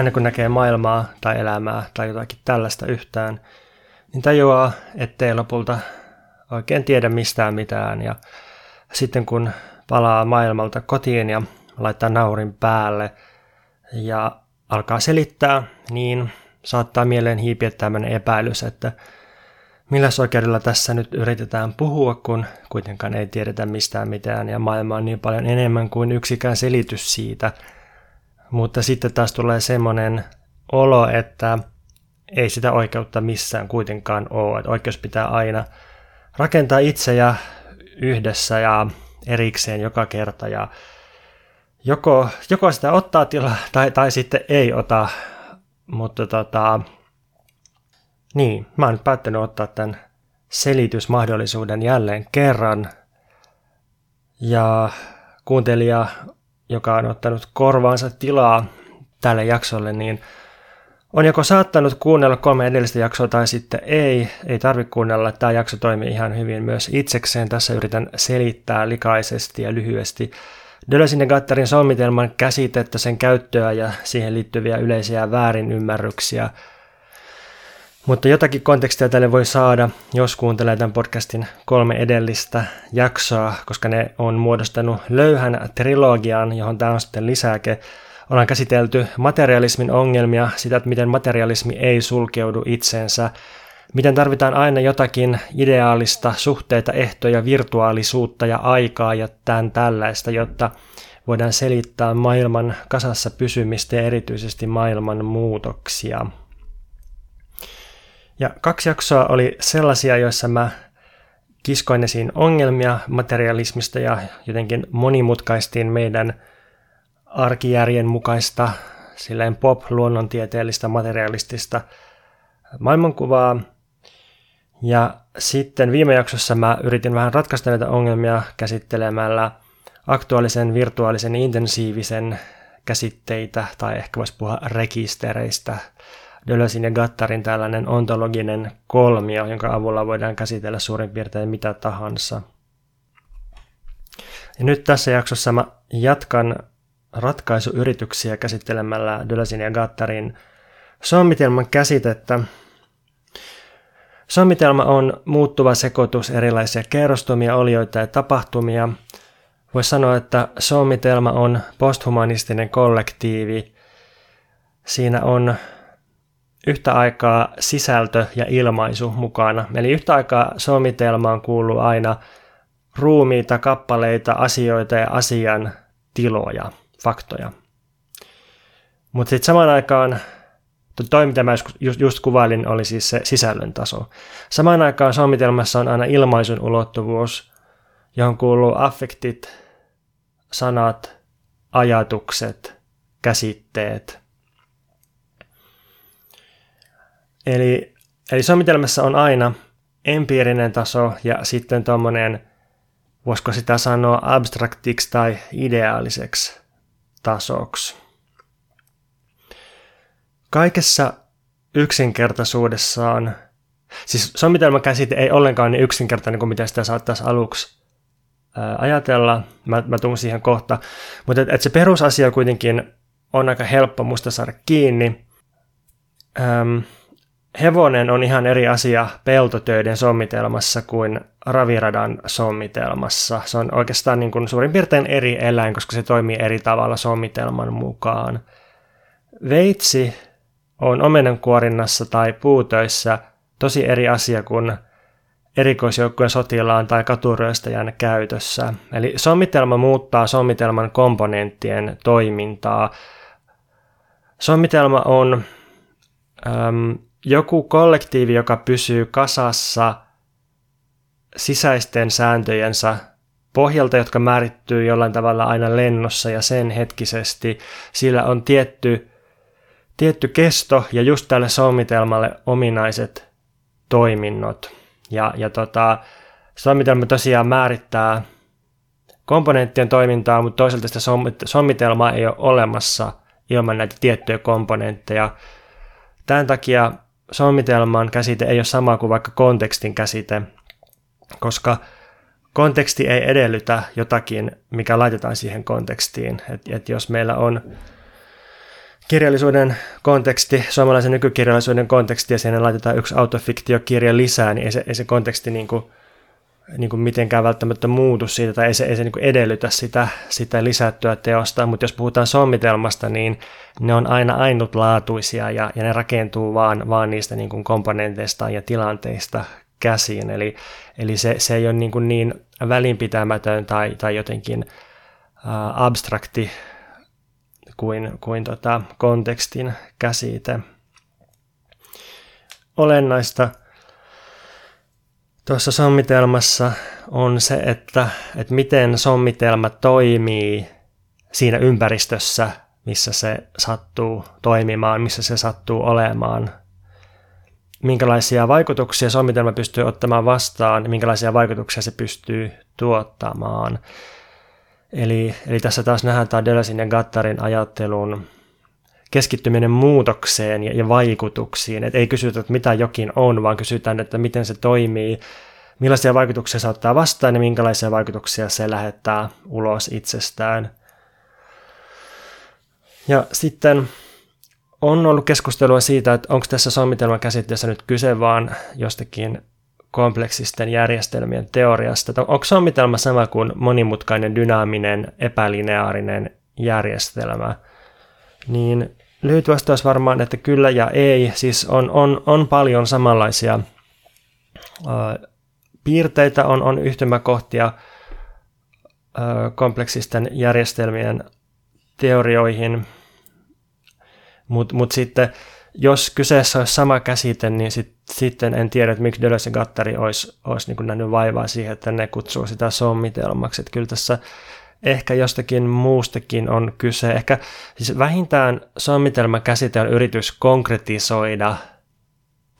aina kun näkee maailmaa tai elämää tai jotakin tällaista yhtään, niin tajuaa, ettei lopulta oikein tiedä mistään mitään. Ja sitten kun palaa maailmalta kotiin ja laittaa naurin päälle ja alkaa selittää, niin saattaa mieleen hiipiä tämmöinen epäilys, että millä oikeudella tässä nyt yritetään puhua, kun kuitenkaan ei tiedetä mistään mitään ja maailma on niin paljon enemmän kuin yksikään selitys siitä. Mutta sitten taas tulee semmoinen olo, että ei sitä oikeutta missään kuitenkaan ole. Että oikeus pitää aina rakentaa itse ja yhdessä ja erikseen joka kerta ja joko, joko sitä ottaa tilaa tai, tai sitten ei ota, mutta tota, niin, mä oon nyt päättänyt ottaa tämän selitysmahdollisuuden jälleen kerran. Ja kuuntelija, joka on ottanut korvaansa tilaa tälle jaksolle, niin on joko saattanut kuunnella kolme edellistä jaksoa tai sitten ei. Ei tarvitse kuunnella. Tämä jakso toimii ihan hyvin myös itsekseen. Tässä yritän selittää likaisesti ja lyhyesti Dölösin ja Gattarin sommitelman käsitettä, sen käyttöä ja siihen liittyviä yleisiä väärinymmärryksiä – mutta jotakin kontekstia tälle voi saada, jos kuuntelee tämän podcastin kolme edellistä jaksoa, koska ne on muodostanut löyhän trilogian, johon tämä on sitten lisääke. Ollaan käsitelty materialismin ongelmia, sitä, että miten materialismi ei sulkeudu itsensä, miten tarvitaan aina jotakin ideaalista, suhteita, ehtoja, virtuaalisuutta ja aikaa ja tämän tällaista, jotta voidaan selittää maailman kasassa pysymistä ja erityisesti maailman muutoksia. Ja kaksi jaksoa oli sellaisia, joissa mä kiskoin esiin ongelmia materialismista ja jotenkin monimutkaistiin meidän arkijärjen mukaista, silleen pop-luonnontieteellistä, materialistista maailmankuvaa. Ja sitten viime jaksossa mä yritin vähän ratkaista näitä ongelmia käsittelemällä aktuaalisen, virtuaalisen, intensiivisen käsitteitä, tai ehkä voisi puhua rekistereistä, Dölösin ja Gattarin tällainen ontologinen kolmio, jonka avulla voidaan käsitellä suurin piirtein mitä tahansa. Ja nyt tässä jaksossa mä jatkan ratkaisuyrityksiä käsittelemällä Dölösin ja Gattarin sommitelman käsitettä. Sommitelma on muuttuva sekoitus erilaisia kerrostumia, olioita ja tapahtumia. Voisi sanoa, että sommitelma on posthumanistinen kollektiivi. Siinä on yhtä aikaa sisältö ja ilmaisu mukana. Eli yhtä aikaa somitelmaan kuuluu aina ruumiita, kappaleita, asioita ja asian tiloja, faktoja. Mutta sitten samaan aikaan, toi mitä mä just, just kuvailin, oli siis se sisällön taso. Samaan aikaan somitelmassa on aina ilmaisun ulottuvuus, johon kuuluu affektit, sanat, ajatukset, käsitteet – Eli, eli sommitelmassa on aina empiirinen taso ja sitten tuommoinen, voisiko sitä sanoa abstraktiksi tai ideaaliseksi tasoksi. Kaikessa yksinkertaisuudessaan, siis käsite ei ollenkaan niin yksinkertainen kuin mitä sitä saattaisi aluksi ajatella, mä, mä tuun siihen kohta, mutta et, et se perusasia kuitenkin on aika helppo musta saada kiinni. Öm, hevonen on ihan eri asia peltotöiden sommitelmassa kuin raviradan sommitelmassa. Se on oikeastaan niin kuin suurin piirtein eri eläin, koska se toimii eri tavalla sommitelman mukaan. Veitsi on omenankuorinnassa tai puutöissä tosi eri asia kuin erikoisjoukkueen sotilaan tai katuryöstäjän käytössä. Eli sommitelma muuttaa sommitelman komponenttien toimintaa. Sommitelma on äm, joku kollektiivi, joka pysyy kasassa sisäisten sääntöjensä pohjalta, jotka määrittyy jollain tavalla aina lennossa ja sen hetkisesti, sillä on tietty, tietty kesto ja just tälle sommitelmalle ominaiset toiminnot. Ja, ja tota, sommitelma tosiaan määrittää komponenttien toimintaa, mutta toisaalta sitä sommitelmaa ei ole olemassa ilman näitä tiettyjä komponentteja. Tämän takia sommitelman käsite ei ole sama kuin vaikka kontekstin käsite, koska konteksti ei edellytä jotakin, mikä laitetaan siihen kontekstiin. Et, et jos meillä on kirjallisuuden konteksti, suomalaisen nykykirjallisuuden konteksti ja siihen laitetaan yksi autofiktiokirja lisää, niin ei se, ei se konteksti niin kuin, niin kuin mitenkään välttämättä muutu siitä tai ei se, ei se niin kuin edellytä sitä, sitä lisättyä teosta, mutta jos puhutaan sommitelmasta, niin ne on aina ainutlaatuisia ja, ja ne rakentuu vaan, vaan niistä niin kuin komponenteista ja tilanteista käsiin, eli, eli se, se ei ole niin, kuin niin välinpitämätön tai, tai jotenkin äh, abstrakti kuin, kuin tota kontekstin käsite. Olennaista tuossa sommitelmassa on se, että, että miten sommitelma toimii siinä ympäristössä, missä se sattuu toimimaan, missä se sattuu olemaan. Minkälaisia vaikutuksia sommitelma pystyy ottamaan vastaan, minkälaisia vaikutuksia se pystyy tuottamaan. Eli, eli tässä taas nähdään tämä Deleuzin ja Gattarin ajattelun keskittyminen muutokseen ja, ja vaikutuksiin. Et ei kysytä, että mitä jokin on, vaan kysytään, että miten se toimii, millaisia vaikutuksia se ottaa vastaan ja minkälaisia vaikutuksia se lähettää ulos itsestään. Ja sitten on ollut keskustelua siitä, että onko tässä sommitelman käsitteessä nyt kyse vaan jostakin kompleksisten järjestelmien teoriasta. Onko sommitelma sama kuin monimutkainen, dynaaminen, epälineaarinen järjestelmä? Niin lyhyt vastaus varmaan, että kyllä ja ei. Siis on, on, on paljon samanlaisia ö, piirteitä, on, on yhtymäkohtia ö, kompleksisten järjestelmien teorioihin, mutta mut sitten jos kyseessä olisi sama käsite, niin sit, sitten en tiedä, että miksi Deleuze ja Gattari olisi, olisi niin nähnyt vaivaa siihen, että ne kutsuu sitä sommitelmaksi. Että kyllä tässä ehkä jostakin muustakin on kyse. Ehkä siis vähintään sommitelmakäsite on yritys konkretisoida,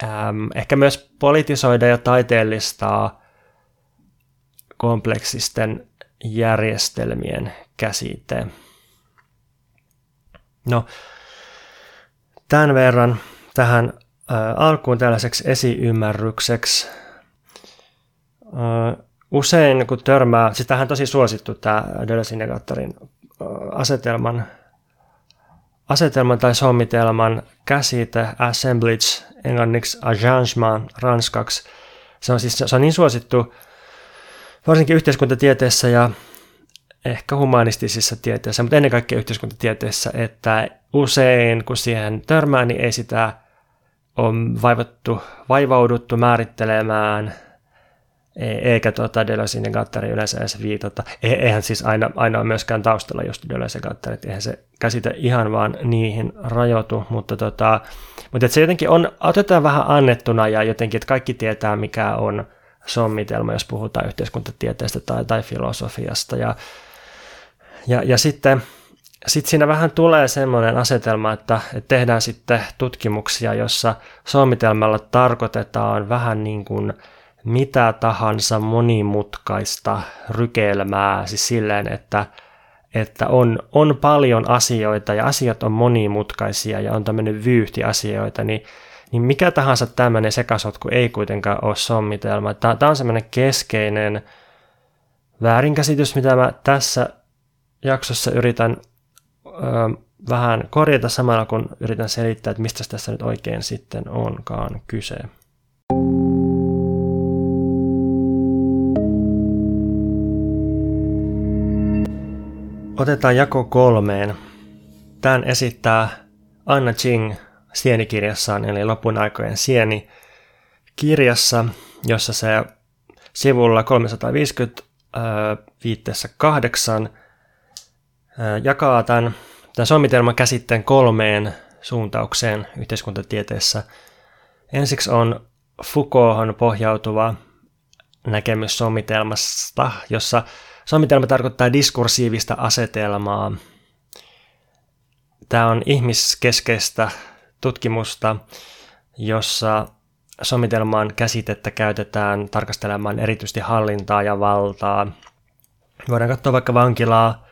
äm, ehkä myös politisoida ja taiteellistaa kompleksisten järjestelmien käsite. No, Tämän verran tähän alkuun tällaiseksi esiymmärrykseksi. Usein kun törmää, siis tähän on tosi suosittu tämä Deleuze-indikaattorin asetelman, asetelman tai sommitelman käsite, assemblage, englanniksi arrangement, ranskaksi. Se on, siis, se on niin suosittu varsinkin yhteiskuntatieteessä ja ehkä humanistisissa tieteissä, mutta ennen kaikkea yhteiskuntatieteessä, että usein kun siihen törmää, niin ei sitä ole vaivattu, vaivauduttu määrittelemään, eikä tuota Deleuze ja Gattari yleensä edes viitata. E, eihän siis aina, aina ole myöskään taustalla just Deleuze ja Gattari, eihän se käsite ihan vaan niihin rajoitu, mutta, tota, mutta se jotenkin on, otetaan vähän annettuna ja jotenkin, että kaikki tietää mikä on sommitelma, jos puhutaan yhteiskuntatieteestä tai, tai filosofiasta ja ja, ja sitten sit siinä vähän tulee semmoinen asetelma, että, että tehdään sitten tutkimuksia, jossa sommitelmalla tarkoitetaan vähän niin kuin mitä tahansa monimutkaista rykelmää, siis silleen, että, että on, on paljon asioita ja asiat on monimutkaisia ja on tämmöinen vyyhti asioita, niin, niin mikä tahansa tämmöinen sekasotku ei kuitenkaan ole sommitelma. Tämä, on semmoinen keskeinen väärinkäsitys, mitä mä tässä jaksossa yritän ö, vähän korjata samalla, kun yritän selittää, että mistä tässä nyt oikein sitten onkaan kyse. Otetaan jako kolmeen. Tämän esittää Anna Ching Sienikirjassaan, eli lopun aikojen Sieni kirjassa, jossa se sivulla 350 viitteessä kahdeksan jakaa tämän, tämän sommitelman käsitteen kolmeen suuntaukseen yhteiskuntatieteessä. Ensiksi on Foucaulthan pohjautuva näkemys sommitelmasta, jossa sommitelma tarkoittaa diskursiivista asetelmaa. Tämä on ihmiskeskeistä tutkimusta, jossa sommitelman käsitettä käytetään tarkastelemaan erityisesti hallintaa ja valtaa. Voidaan katsoa vaikka vankilaa,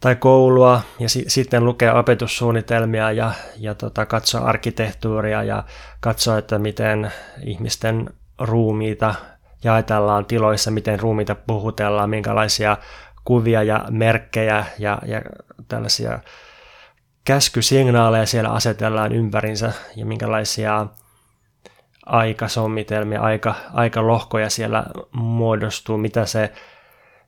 tai koulua ja si- sitten lukea opetussuunnitelmia ja, ja tota, katsoa arkkitehtuuria ja katsoa, että miten ihmisten ruumiita jaetellaan tiloissa, miten ruumiita puhutellaan, minkälaisia kuvia ja merkkejä ja, ja tällaisia käskysignaaleja siellä asetellaan ympärinsä ja minkälaisia aikasommitelmia, aika, aikalohkoja siellä muodostuu, mitä se,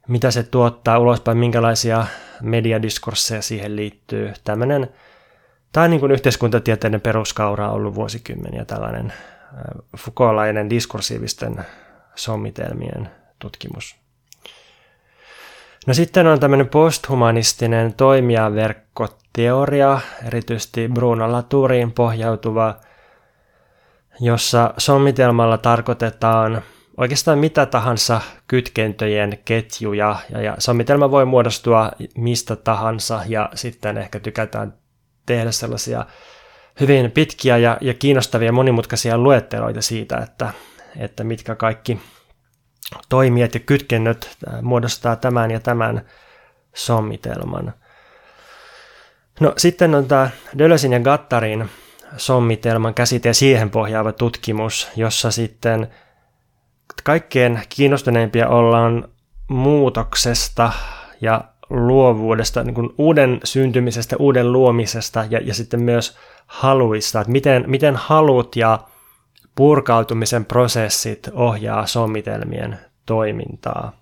mitä se tuottaa ulospäin, minkälaisia mediadiskursseja siihen liittyy. Tämmöinen, on niin kuin yhteiskuntatieteiden peruskaura on ollut vuosikymmeniä tällainen Foucaultlainen diskursiivisten sommitelmien tutkimus. No sitten on tämmöinen posthumanistinen toimijaverkkoteoria, erityisesti Bruno Laturiin pohjautuva, jossa sommitelmalla tarkoitetaan oikeastaan mitä tahansa kytkentöjen ketjuja, ja, ja sommitelma voi muodostua mistä tahansa, ja sitten ehkä tykätään tehdä sellaisia hyvin pitkiä ja, ja kiinnostavia monimutkaisia luetteloita siitä, että, että mitkä kaikki toimijat ja kytkennöt äh, muodostaa tämän ja tämän sommitelman. No sitten on tämä Dölösin ja Gattarin sommitelman käsite ja siihen pohjaava tutkimus, jossa sitten kaikkein kiinnostuneimpia ollaan muutoksesta ja luovuudesta, niin kuin uuden syntymisestä, uuden luomisesta ja, ja sitten myös haluista, että miten, miten halut ja purkautumisen prosessit ohjaa sommitelmien toimintaa.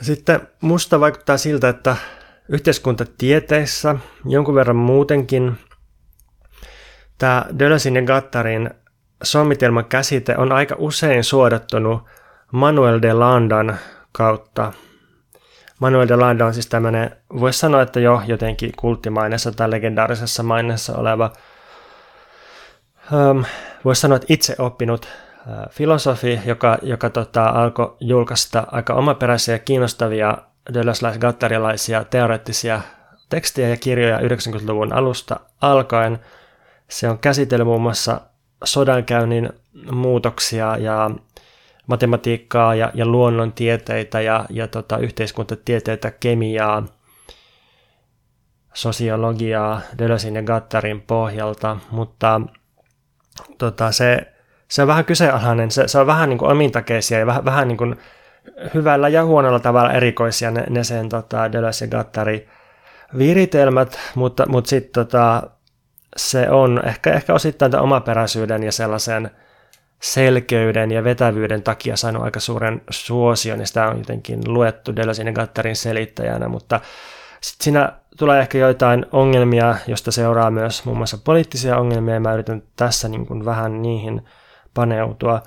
Sitten musta vaikuttaa siltä, että yhteiskuntatieteissä jonkun verran muutenkin tämä Dölösin ja Gattarin sommitelman käsite on aika usein suodattunut Manuel de Landan kautta. Manuel de Landa on siis tämmöinen, voisi sanoa, että jo jotenkin kulttimaineessa tai legendaarisessa maineessa oleva um, voisi sanoa, että itse oppinut filosofi, joka, joka tota, alkoi julkaista aika omaperäisiä ja kiinnostavia deleuze teoreettisia tekstejä ja kirjoja 90-luvun alusta alkaen. Se on käsitellyt muun muassa sodankäynnin muutoksia ja matematiikkaa ja, ja luonnontieteitä ja, ja tota, yhteiskuntatieteitä, kemiaa, sosiologiaa Deleuzein ja Gattarin pohjalta, mutta tota, se, se on vähän kyseenalainen, se, se on vähän niin kuin omintakeisia ja vähän, vähän niin kuin hyvällä ja huonolla tavalla erikoisia ne, ne sen tota, Deleuze ja Gattari viritelmät, mutta, mutta sitten tota, se on ehkä, ehkä osittain tämän omaperäisyyden ja sellaisen selkeyden ja vetävyyden takia saanut aika suuren suosion, ja sitä on jotenkin luettu Deleuzein ja Gattarin selittäjänä, mutta sitten siinä tulee ehkä joitain ongelmia, josta seuraa myös muun muassa poliittisia ongelmia, ja mä yritän tässä niin kuin vähän niihin paneutua.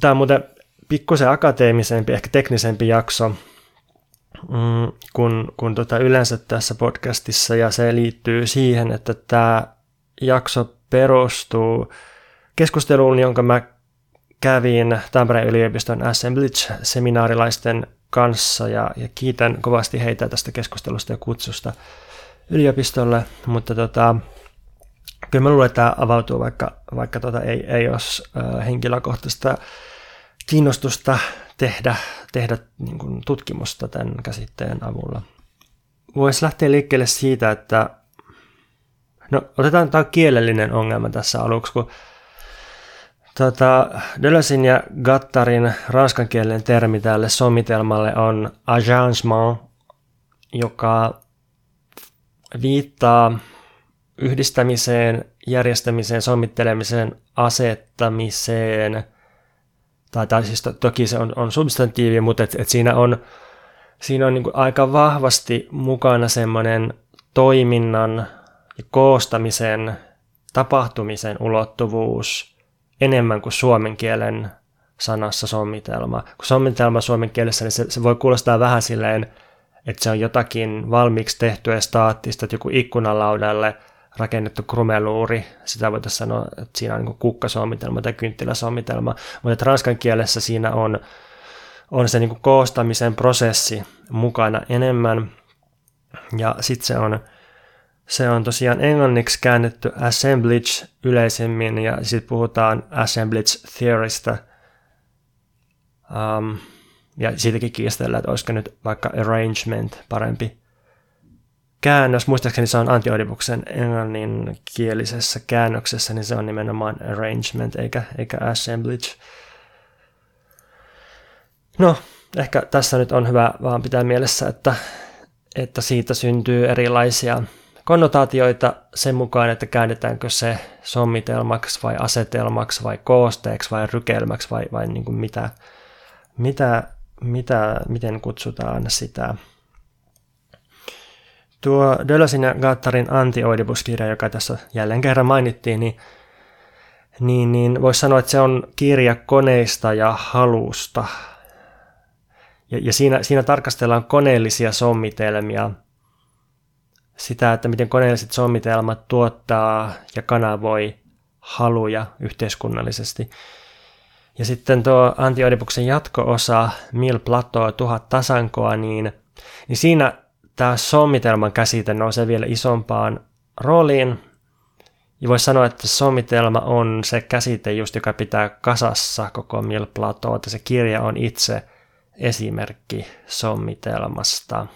Tämä on muuten pikkusen akateemisempi, ehkä teknisempi jakso mm, kuin, kuin tota yleensä tässä podcastissa, ja se liittyy siihen, että tämä jakso perustuu keskusteluun, jonka mä kävin Tampereen yliopiston Assemblage-seminaarilaisten kanssa ja, ja kiitän kovasti heitä tästä keskustelusta ja kutsusta yliopistolle, mutta tota, kyllä mä luulen, että tämä avautuu, vaikka, vaikka tota ei, ei äh, henkilökohtaista kiinnostusta tehdä, tehdä niin kuin tutkimusta tämän käsitteen avulla. Voisi lähteä liikkeelle siitä, että no otetaan tämä kielellinen ongelma tässä aluksi, kun Tota, Deleuzein ja Gattarin ranskankielinen termi tälle sommitelmalle on agencement, joka viittaa yhdistämiseen, järjestämiseen, sommittelemiseen, asettamiseen, tai, tai siis to, toki se on, on substantiivi, mutta et, et siinä on, siinä on niin aika vahvasti mukana semmoinen toiminnan ja koostamisen, tapahtumisen ulottuvuus – enemmän kuin suomen kielen sanassa sommitelma. Kun sommitelma suomen kielessä, niin se, se voi kuulostaa vähän silleen, että se on jotakin valmiiksi tehtyä staattista, että joku ikkunalaudalle rakennettu krumeluuri, sitä voitaisiin sanoa, että siinä on niin kukkasomitelma tai kynttiläsomitelma, mutta ranskan kielessä siinä on, on se niin koostamisen prosessi mukana enemmän, ja sitten se on se on tosiaan englanniksi käännetty assemblage yleisemmin ja sitten puhutaan assemblage theorista. Um, ja siitäkin kiistellään, että olisiko nyt vaikka arrangement parempi käännös. Muistaakseni se on Antioidibuksen englanninkielisessä käännöksessä, niin se on nimenomaan arrangement eikä, eikä assemblage. No, ehkä tässä nyt on hyvä vaan pitää mielessä, että, että siitä syntyy erilaisia konnotaatioita sen mukaan, että käännetäänkö se sommitelmaksi vai asetelmaksi vai koosteeksi vai rykelmäksi vai, vai niin kuin mitä, mitä, mitä, miten kutsutaan sitä. Tuo Dölösin ja Gattarin anti kirja joka tässä jälleen kerran mainittiin, niin, niin, niin voisi sanoa, että se on kirja koneista ja halusta. Ja, ja siinä, siinä tarkastellaan koneellisia sommitelmia, sitä, että miten koneelliset sommitelmat tuottaa ja kanavoi haluja yhteiskunnallisesti. Ja sitten tuo Antioidipuksen jatko-osa Mil Plateau, tuhat tasankoa, niin, niin siinä tämä sommitelman käsite nousee vielä isompaan rooliin. Ja voisi sanoa, että sommitelma on se käsite just, joka pitää kasassa koko Mil Plateau, että se kirja on itse esimerkki sommitelmasta.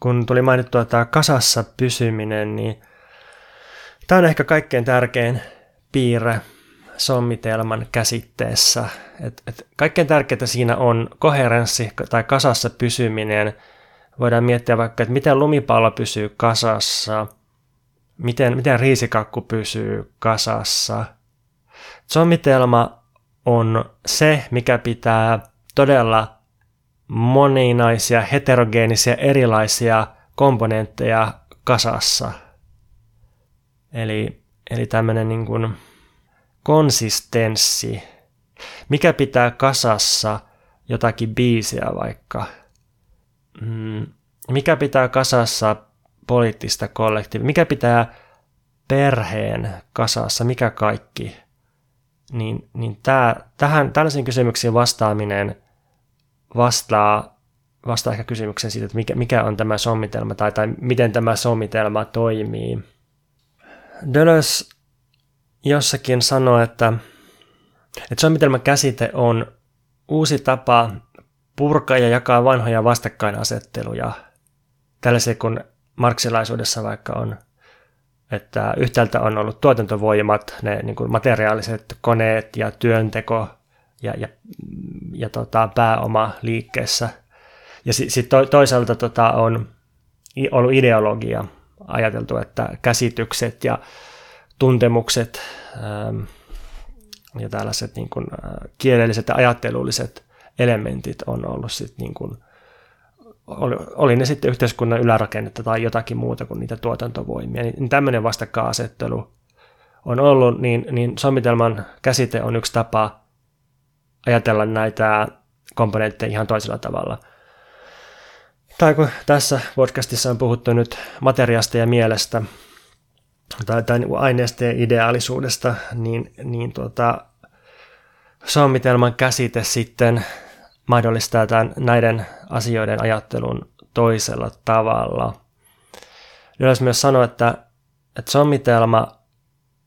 Kun tuli mainittua tämä kasassa pysyminen, niin tämä on ehkä kaikkein tärkein piirre sommitelman käsitteessä. Et, et kaikkein tärkeintä siinä on koherenssi tai kasassa pysyminen. Voidaan miettiä vaikka, että miten lumipallo pysyy kasassa, miten, miten riisikakku pysyy kasassa. Sommitelma on se, mikä pitää todella moninaisia, heterogeenisia, erilaisia komponentteja kasassa. Eli, eli tämmöinen niin kuin konsistenssi, mikä pitää kasassa jotakin biisiä vaikka, mm, mikä pitää kasassa poliittista kollektiivia, mikä pitää perheen kasassa, mikä kaikki, niin, niin tää, tähän, tällaisiin kysymyksiin vastaaminen vastaa, vastaa ehkä kysymykseen siitä, että mikä, mikä on tämä sommitelma tai, tai miten tämä sommitelma toimii. Deleuze jossakin sanoi, että, että sommitelman käsite on uusi tapa purkaa ja jakaa vanhoja vastakkainasetteluja. Tällaisia kuin marksilaisuudessa vaikka on, että yhtäältä on ollut tuotantovoimat, ne niin kuin materiaaliset koneet ja työnteko ja, ja, ja tota, pääoma liikkeessä. Ja sitten sit to, toisaalta tota, on ollut ideologia, ajateltu, että käsitykset ja tuntemukset ähm, ja tällaiset niin kuin, äh, kielelliset ja ajattelulliset elementit on ollut sit niin kuin, oli, oli ne sitten yhteiskunnan ylärakennetta tai jotakin muuta kuin niitä tuotantovoimia, niin, tämmöinen vastakkainasettelu on ollut, niin, niin sommitelman käsite on yksi tapa ajatella näitä komponentteja ihan toisella tavalla. Tai kun tässä podcastissa on puhuttu nyt materiasta ja mielestä, tai, tai aineesta ja ideaalisuudesta, niin, niin tuota, sommitelman käsite sitten mahdollistaa tämän, näiden asioiden ajattelun toisella tavalla. Yleensä myös sanoa, että, että sommitelma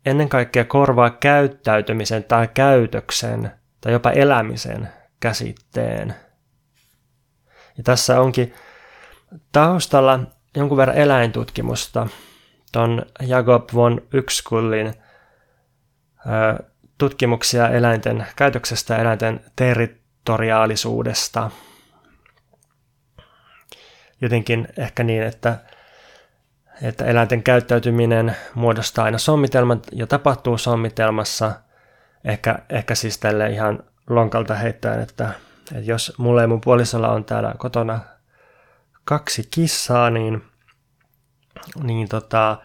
ennen kaikkea korvaa käyttäytymisen tai käytöksen tai jopa elämisen käsitteen. Ja tässä onkin taustalla jonkun verran eläintutkimusta, tuon Jakob von Ykskullin tutkimuksia eläinten käytöksestä ja eläinten territoriaalisuudesta. Jotenkin ehkä niin, että, että eläinten käyttäytyminen muodostaa aina sommitelman ja tapahtuu sommitelmassa. Ehkä, ehkä siis tälle ihan lonkalta heittäen, että, että jos mulla ja mun puolisolla on täällä kotona kaksi kissaa, niin niin tota,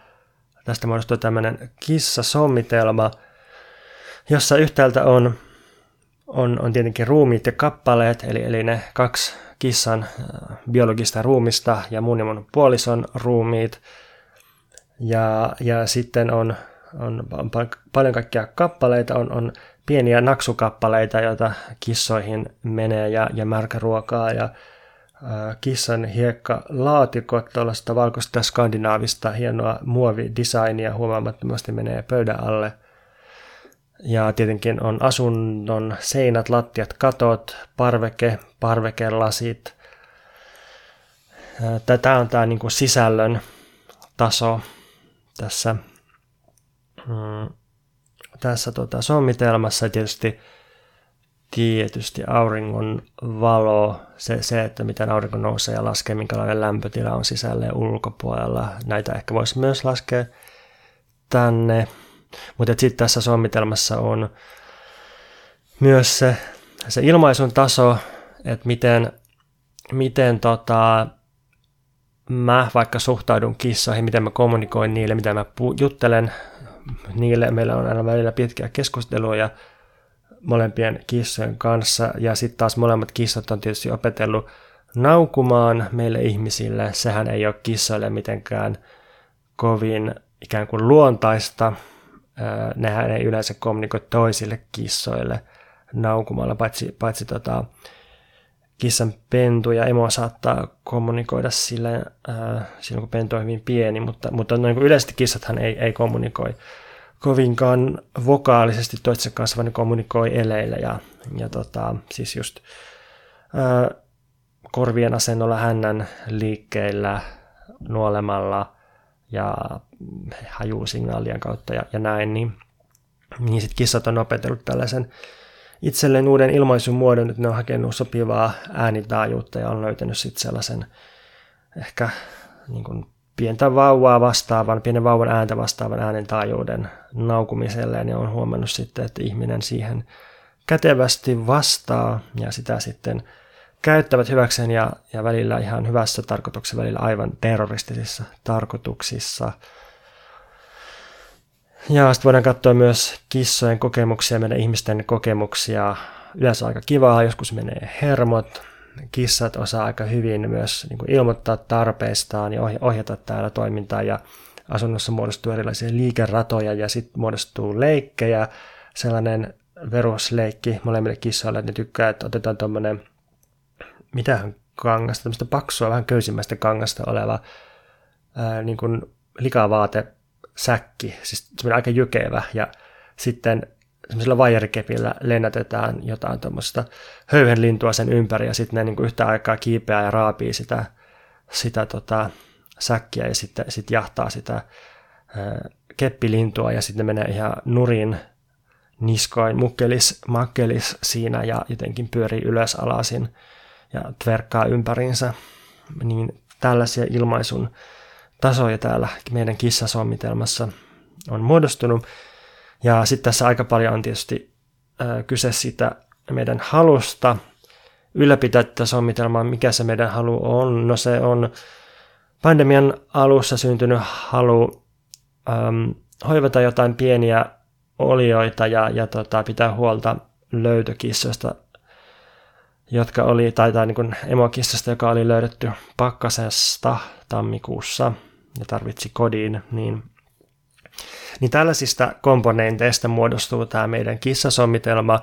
tästä muodostuu tämmöinen kissasommitelma, jossa yhtäältä on, on, on tietenkin ruumiit ja kappaleet, eli, eli ne kaksi kissan äh, biologista ruumista ja mun ja mun puolison ruumiit. Ja, ja sitten on, on, on paljon kaikkia kappaleita, on, on pieniä naksukappaleita, joita kissoihin menee ja, ja märkäruokaa ja kissan hiekka laatikot tuollaista valkoista skandinaavista hienoa muovidesignia huomaamattomasti menee pöydän alle. Ja tietenkin on asunnon seinät, lattiat, katot, parveke, parvekelasit. Tämä on tämä niin kuin sisällön taso tässä, mm, tässä tota, sommitelmassa. Tietysti tietysti auringon valo, se, se, että miten aurinko nousee ja laskee, minkälainen lämpötila on sisällä ja ulkopuolella. Näitä ehkä voisi myös laskea tänne. Mutta sitten tässä sommitelmassa on myös se, se ilmaisun taso, että miten, miten tota, mä vaikka suhtaudun kissoihin, miten mä kommunikoin niille, miten mä juttelen niille. Meillä on aina välillä pitkiä keskusteluja molempien kissojen kanssa ja sitten taas molemmat kissat on tietysti opetellut naukumaan meille ihmisille. Sehän ei ole kissoille mitenkään kovin ikään kuin luontaista. Nehän ei yleensä kommunikoi toisille kissoille naukumalla, paitsi, paitsi tota, kissan pentu ja emo saattaa kommunikoida sillä, äh, silloin, kun pentu on hyvin pieni, mutta, mutta niin kuin yleisesti kissathan ei, ei kommunikoi kovinkaan vokaalisesti toisen kanssa, vaan ne kommunikoi eleillä ja, ja tota, siis just äh, korvien asennolla hännän liikkeillä, nuolemalla ja hajusignaalien kautta ja, ja näin, niin, niin sitten kissat on opetellut tällaisen itselleen uuden ilmaisun muodon, että ne on hakenut sopivaa äänitaajuutta ja on löytänyt sitten sellaisen ehkä niin kuin pientä vauvaa vastaavan, pienen vauvan ääntä vastaavan äänen taajuuden naukumiselleen ja on huomannut sitten, että ihminen siihen kätevästi vastaa ja sitä sitten käyttävät hyväkseen ja, ja välillä ihan hyvässä tarkoituksessa, välillä aivan terroristisissa tarkoituksissa. Ja sitten voidaan katsoa myös kissojen kokemuksia, meidän ihmisten kokemuksia. Yleensä aika kivaa, joskus menee hermot. Kissat osaa aika hyvin myös niin kuin ilmoittaa tarpeistaan ja ohjata täällä toimintaa. Ja asunnossa muodostuu erilaisia liikeratoja ja sitten muodostuu leikkejä. Sellainen verusleikki molemmille kissoille, että ne tykkää, että otetaan tuommoinen, mitähän kangasta, tämmöistä paksua, vähän köysimmästä kangasta oleva ää, niin kuin likavaate säkki, siis semmoinen aika jykevä, ja sitten semmoisella vaijerikepillä lennätetään jotain tuommoista höyhenlintua sen ympäri, ja sitten ne niin kuin yhtä aikaa kiipeää ja raapii sitä, sitä tota, säkkiä, ja sitten sit jahtaa sitä ää, keppilintua, ja sitten ne menee ihan nurin niskoin, mukkelis, makkelis siinä, ja jotenkin pyörii ylös alasin, ja tverkkaa ympäriinsä, niin tällaisia ilmaisun tasoja täällä meidän kissasommitelmassa on muodostunut. Ja sitten tässä aika paljon on tietysti kyse siitä meidän halusta ylläpitää tätä sommitelmaa, mikä se meidän halu on. No se on pandemian alussa syntynyt halu ähm, hoivata jotain pieniä olioita ja, ja tota, pitää huolta löytökissoista, jotka oli, tai, tai niin emokissasta, joka oli löydetty pakkasesta tammikuussa – ja tarvitsi kodin, niin, niin tällaisista komponenteista muodostuu tämä meidän kissasommitelma.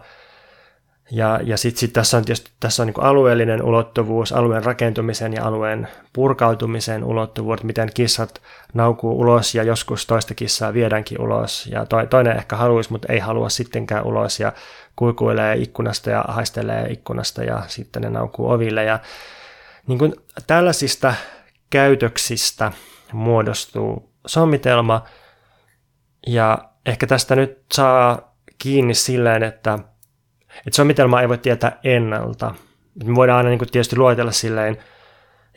Ja, ja sitten sit tässä on tietysti tässä on niin alueellinen ulottuvuus, alueen rakentumisen ja alueen purkautumisen ulottuvuus, miten kissat naukuu ulos ja joskus toista kissaa viedäänkin ulos. Ja to, toinen ehkä haluaisi, mutta ei halua sittenkään ulos ja kuikuilee ikkunasta ja haistelee ikkunasta ja sitten ne naukuu oville. Ja niin kuin tällaisista käytöksistä muodostuu sommitelma. Ja ehkä tästä nyt saa kiinni silleen, että, että sommitelma ei voi tietää ennalta. Me voidaan aina niin kuin tietysti luetella silleen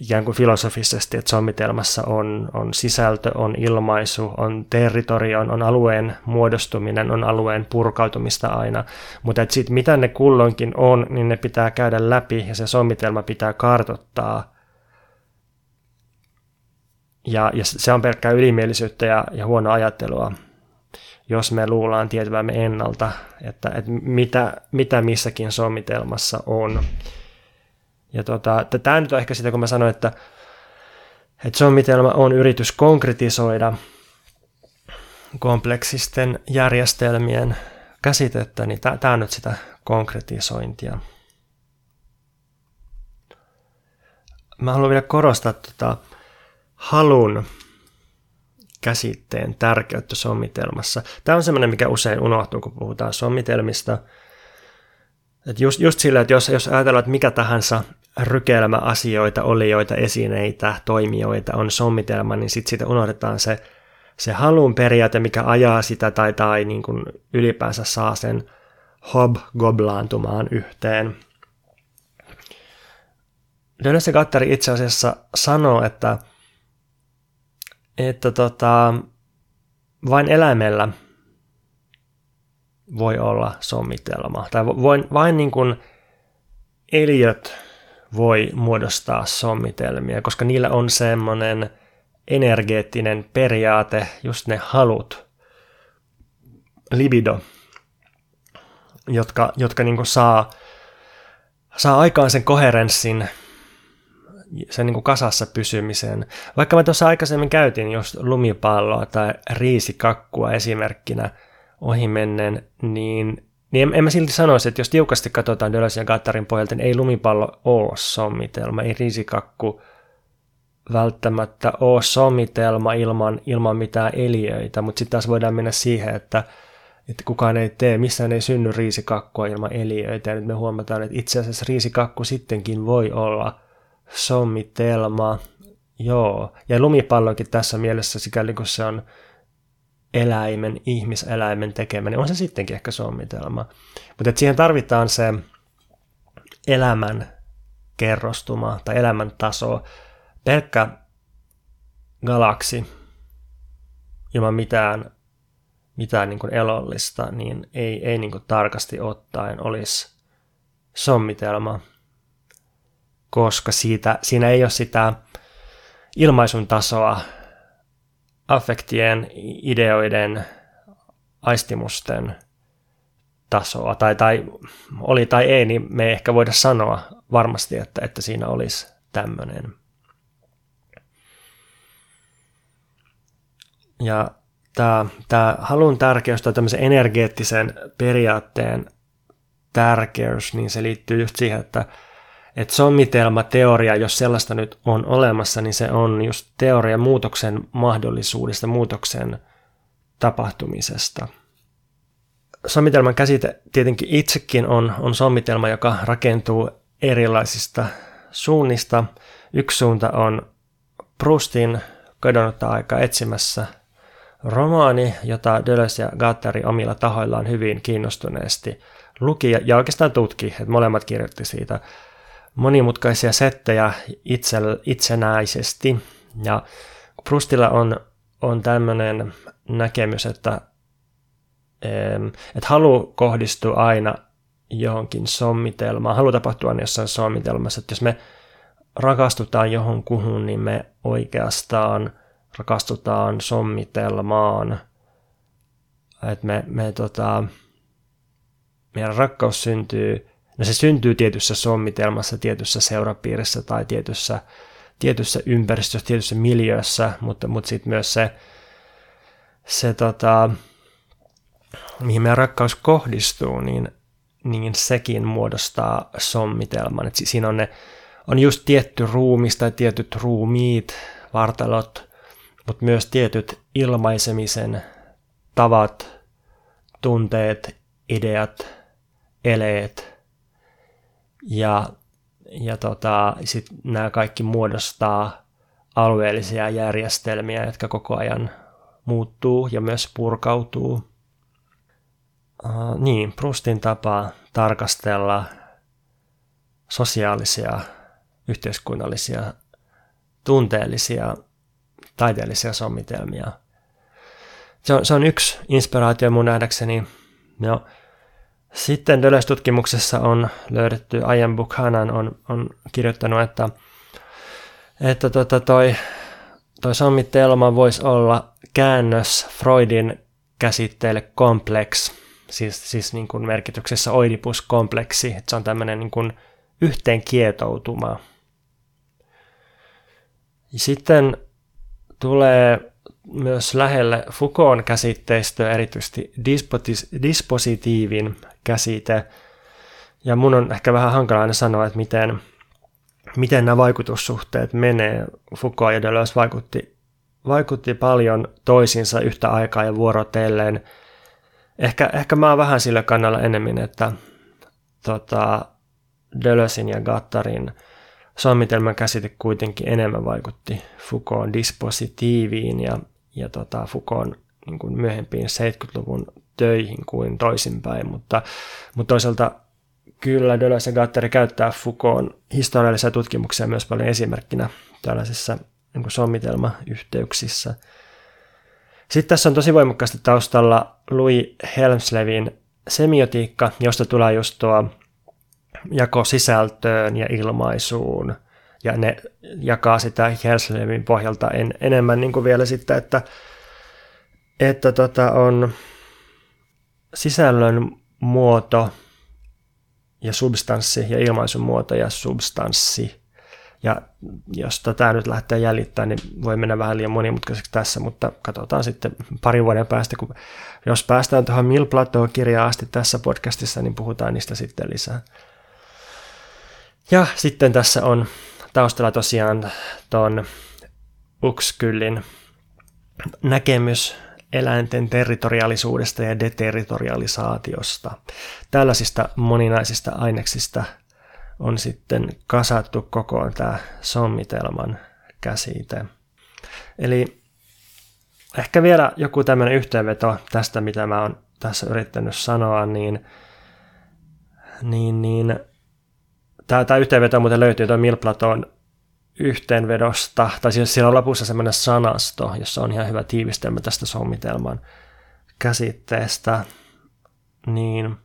ikään kuin filosofisesti, että sommitelmassa on, on sisältö, on ilmaisu, on territorio, on, on alueen muodostuminen, on alueen purkautumista aina. Mutta sitten mitä ne kulloinkin on, niin ne pitää käydä läpi ja se sommitelma pitää kartottaa ja, ja se on pelkkää ylimielisyyttä ja, ja huonoa ajattelua, jos me luullaan tietävämme ennalta, että, että mitä, mitä missäkin sommitelmassa on. Ja tota, tämä nyt on ehkä sitä, kun mä sanoin, että, että sommitelma on yritys konkretisoida kompleksisten järjestelmien käsitettä, niin tämä on nyt sitä konkretisointia. Mä haluan vielä korostaa tota, halun käsitteen tärkeyttä sommitelmassa. Tämä on semmoinen, mikä usein unohtuu, kun puhutaan sommitelmista. Et just, just sillä, että jos, jos ajatellaan, että mikä tahansa rykelmä asioita, olioita, esineitä, toimijoita on sommitelma, niin sitten siitä unohdetaan se, se halun periaate, mikä ajaa sitä tai, tai niin kuin ylipäänsä saa sen hobgoblaantumaan yhteen. Deleuze Gattari itse asiassa sanoo, että, että tota, vain eläimellä voi olla sommitelma. Tai vain, vain niin kuin eliöt voi muodostaa sommitelmia, koska niillä on semmoinen energeettinen periaate, just ne halut, libido, jotka, jotka niin saa, saa aikaan sen koherenssin, sen niin kasassa pysymisen. Vaikka mä tuossa aikaisemmin käytin just lumipalloa tai riisikakkua esimerkkinä ohimennen, niin niin en, en mä silti sanoisi, että jos tiukasti katsotaan Deleuze ja Gattarin pohjalta, niin ei lumipallo ole sommitelma, ei riisikakku välttämättä ole sommitelma ilman, ilman mitään eliöitä, mutta sitten taas voidaan mennä siihen, että, että kukaan ei tee, missään ei synny riisikakkua ilman eliöitä, ja nyt me huomataan, että itse asiassa riisikakku sittenkin voi olla sommitelma, joo, ja lumipallokin tässä mielessä, sikäli kun se on eläimen, ihmiseläimen tekemä, niin on se sittenkin ehkä sommitelma. Mutta siihen tarvitaan se elämän kerrostuma tai elämän taso. Pelkkä galaksi ilman mitään, mitään niin kuin elollista, niin ei, ei niin kuin tarkasti ottaen olisi sommitelma, koska siitä, siinä ei ole sitä ilmaisun tasoa, affektien, ideoiden, aistimusten tasoa, tai, tai oli tai ei, niin me ei ehkä voida sanoa varmasti, että, että siinä olisi tämmöinen. Ja tämä, tämä halun tärkeys tai tämmöisen energeettisen periaatteen tärkeys, niin se liittyy just siihen, että että sommitelma-teoria, jos sellaista nyt on olemassa, niin se on just teoria muutoksen mahdollisuudesta, muutoksen tapahtumisesta. Sommitelman käsite tietenkin itsekin on, on sommitelma, joka rakentuu erilaisista suunnista. Yksi suunta on Proustin kadonnutta aikaa etsimässä romaani, jota Deleuze ja Gattari omilla tahoillaan hyvin kiinnostuneesti luki ja oikeastaan tutki, että molemmat kirjoitti siitä monimutkaisia settejä itse, itsenäisesti. Ja Prustilla on, on tämmöinen näkemys, että, että halu kohdistuu aina johonkin sommitelmaan. Halu tapahtua aina jossain sommitelmassa. Että jos me rakastutaan johonkuhun, niin me oikeastaan rakastutaan sommitelmaan. Että me, me tota, meidän rakkaus syntyy No se syntyy tietyssä sommitelmassa, tietyssä seurapiirissä tai tietyssä, tietyssä ympäristössä, tietyssä miljöössä, mutta, mutta sitten myös se, se tota, mihin meidän rakkaus kohdistuu, niin, niin sekin muodostaa sommitelman. Et siinä on, ne, on just tietty ruumis tai tietyt ruumiit, vartalot, mutta myös tietyt ilmaisemisen tavat, tunteet, ideat, eleet – ja, ja tota, sitten nämä kaikki muodostaa alueellisia järjestelmiä, jotka koko ajan muuttuu ja myös purkautuu. Uh, niin, Prustin tapa tarkastella sosiaalisia, yhteiskunnallisia, tunteellisia, taiteellisia sommitelmia. Se on, se on yksi inspiraatio mun nähdäkseni. No, sitten Deleuze-tutkimuksessa on löydetty, Ian Buchanan on, on kirjoittanut, että, että tota toi, toi sommitelma voisi olla käännös Freudin käsitteelle kompleks, siis, siis niin kuin merkityksessä oidipuskompleksi, että se on tämmöinen niin kuin. Sitten tulee myös lähelle Foucaultin käsitteistöä, erityisesti dispositiivin käsite. Ja mun on ehkä vähän hankala aina sanoa, että miten, miten nämä vaikutussuhteet menee. Foucault ja Deleuze vaikutti, vaikutti paljon toisiinsa yhtä aikaa ja vuorotellen. Ehkä, ehkä mä oon vähän sillä kannalla enemmän, että tota, Deleuzein ja Gattarin sommitelman käsite kuitenkin enemmän vaikutti Foucaultin dispositiiviin ja, ja tota Foucaultin niin kuin myöhempiin 70-luvun töihin kuin toisinpäin, mutta, mutta toisaalta kyllä Deleuze ja Gattari käyttää Foucaultin historiallisia tutkimuksia myös paljon esimerkkinä tällaisissa niin sommitelmayhteyksissä. Sitten tässä on tosi voimakkaasti taustalla Louis Helmslevin semiotiikka, josta tulee just tuo jako sisältöön ja ilmaisuun, ja ne jakaa sitä Helmslevin pohjalta en, enemmän niin kuin vielä sitten, että, että tota on sisällön muoto ja substanssi ja ilmaisun muoto ja substanssi. Ja jos tätä nyt lähtee jäljittämään, niin voi mennä vähän liian monimutkaiseksi tässä, mutta katsotaan sitten parin vuoden päästä, kun jos päästään tuohon Mil Plateau-kirjaan asti tässä podcastissa, niin puhutaan niistä sitten lisää. Ja sitten tässä on taustalla tosiaan tuon Uxkyllin näkemys eläinten territoriaalisuudesta ja deterritorialisaatiosta. Tällaisista moninaisista aineksista on sitten kasattu kokoon tämä sommitelman käsite. Eli ehkä vielä joku tämmöinen yhteenveto tästä, mitä mä oon tässä yrittänyt sanoa, niin, niin, niin tämä, tämä yhteenveto muuten löytyy tuon Milplaton yhteenvedosta, tai siis siellä on lopussa semmoinen sanasto, jossa on ihan hyvä tiivistelmä tästä sommitelman käsitteestä, niin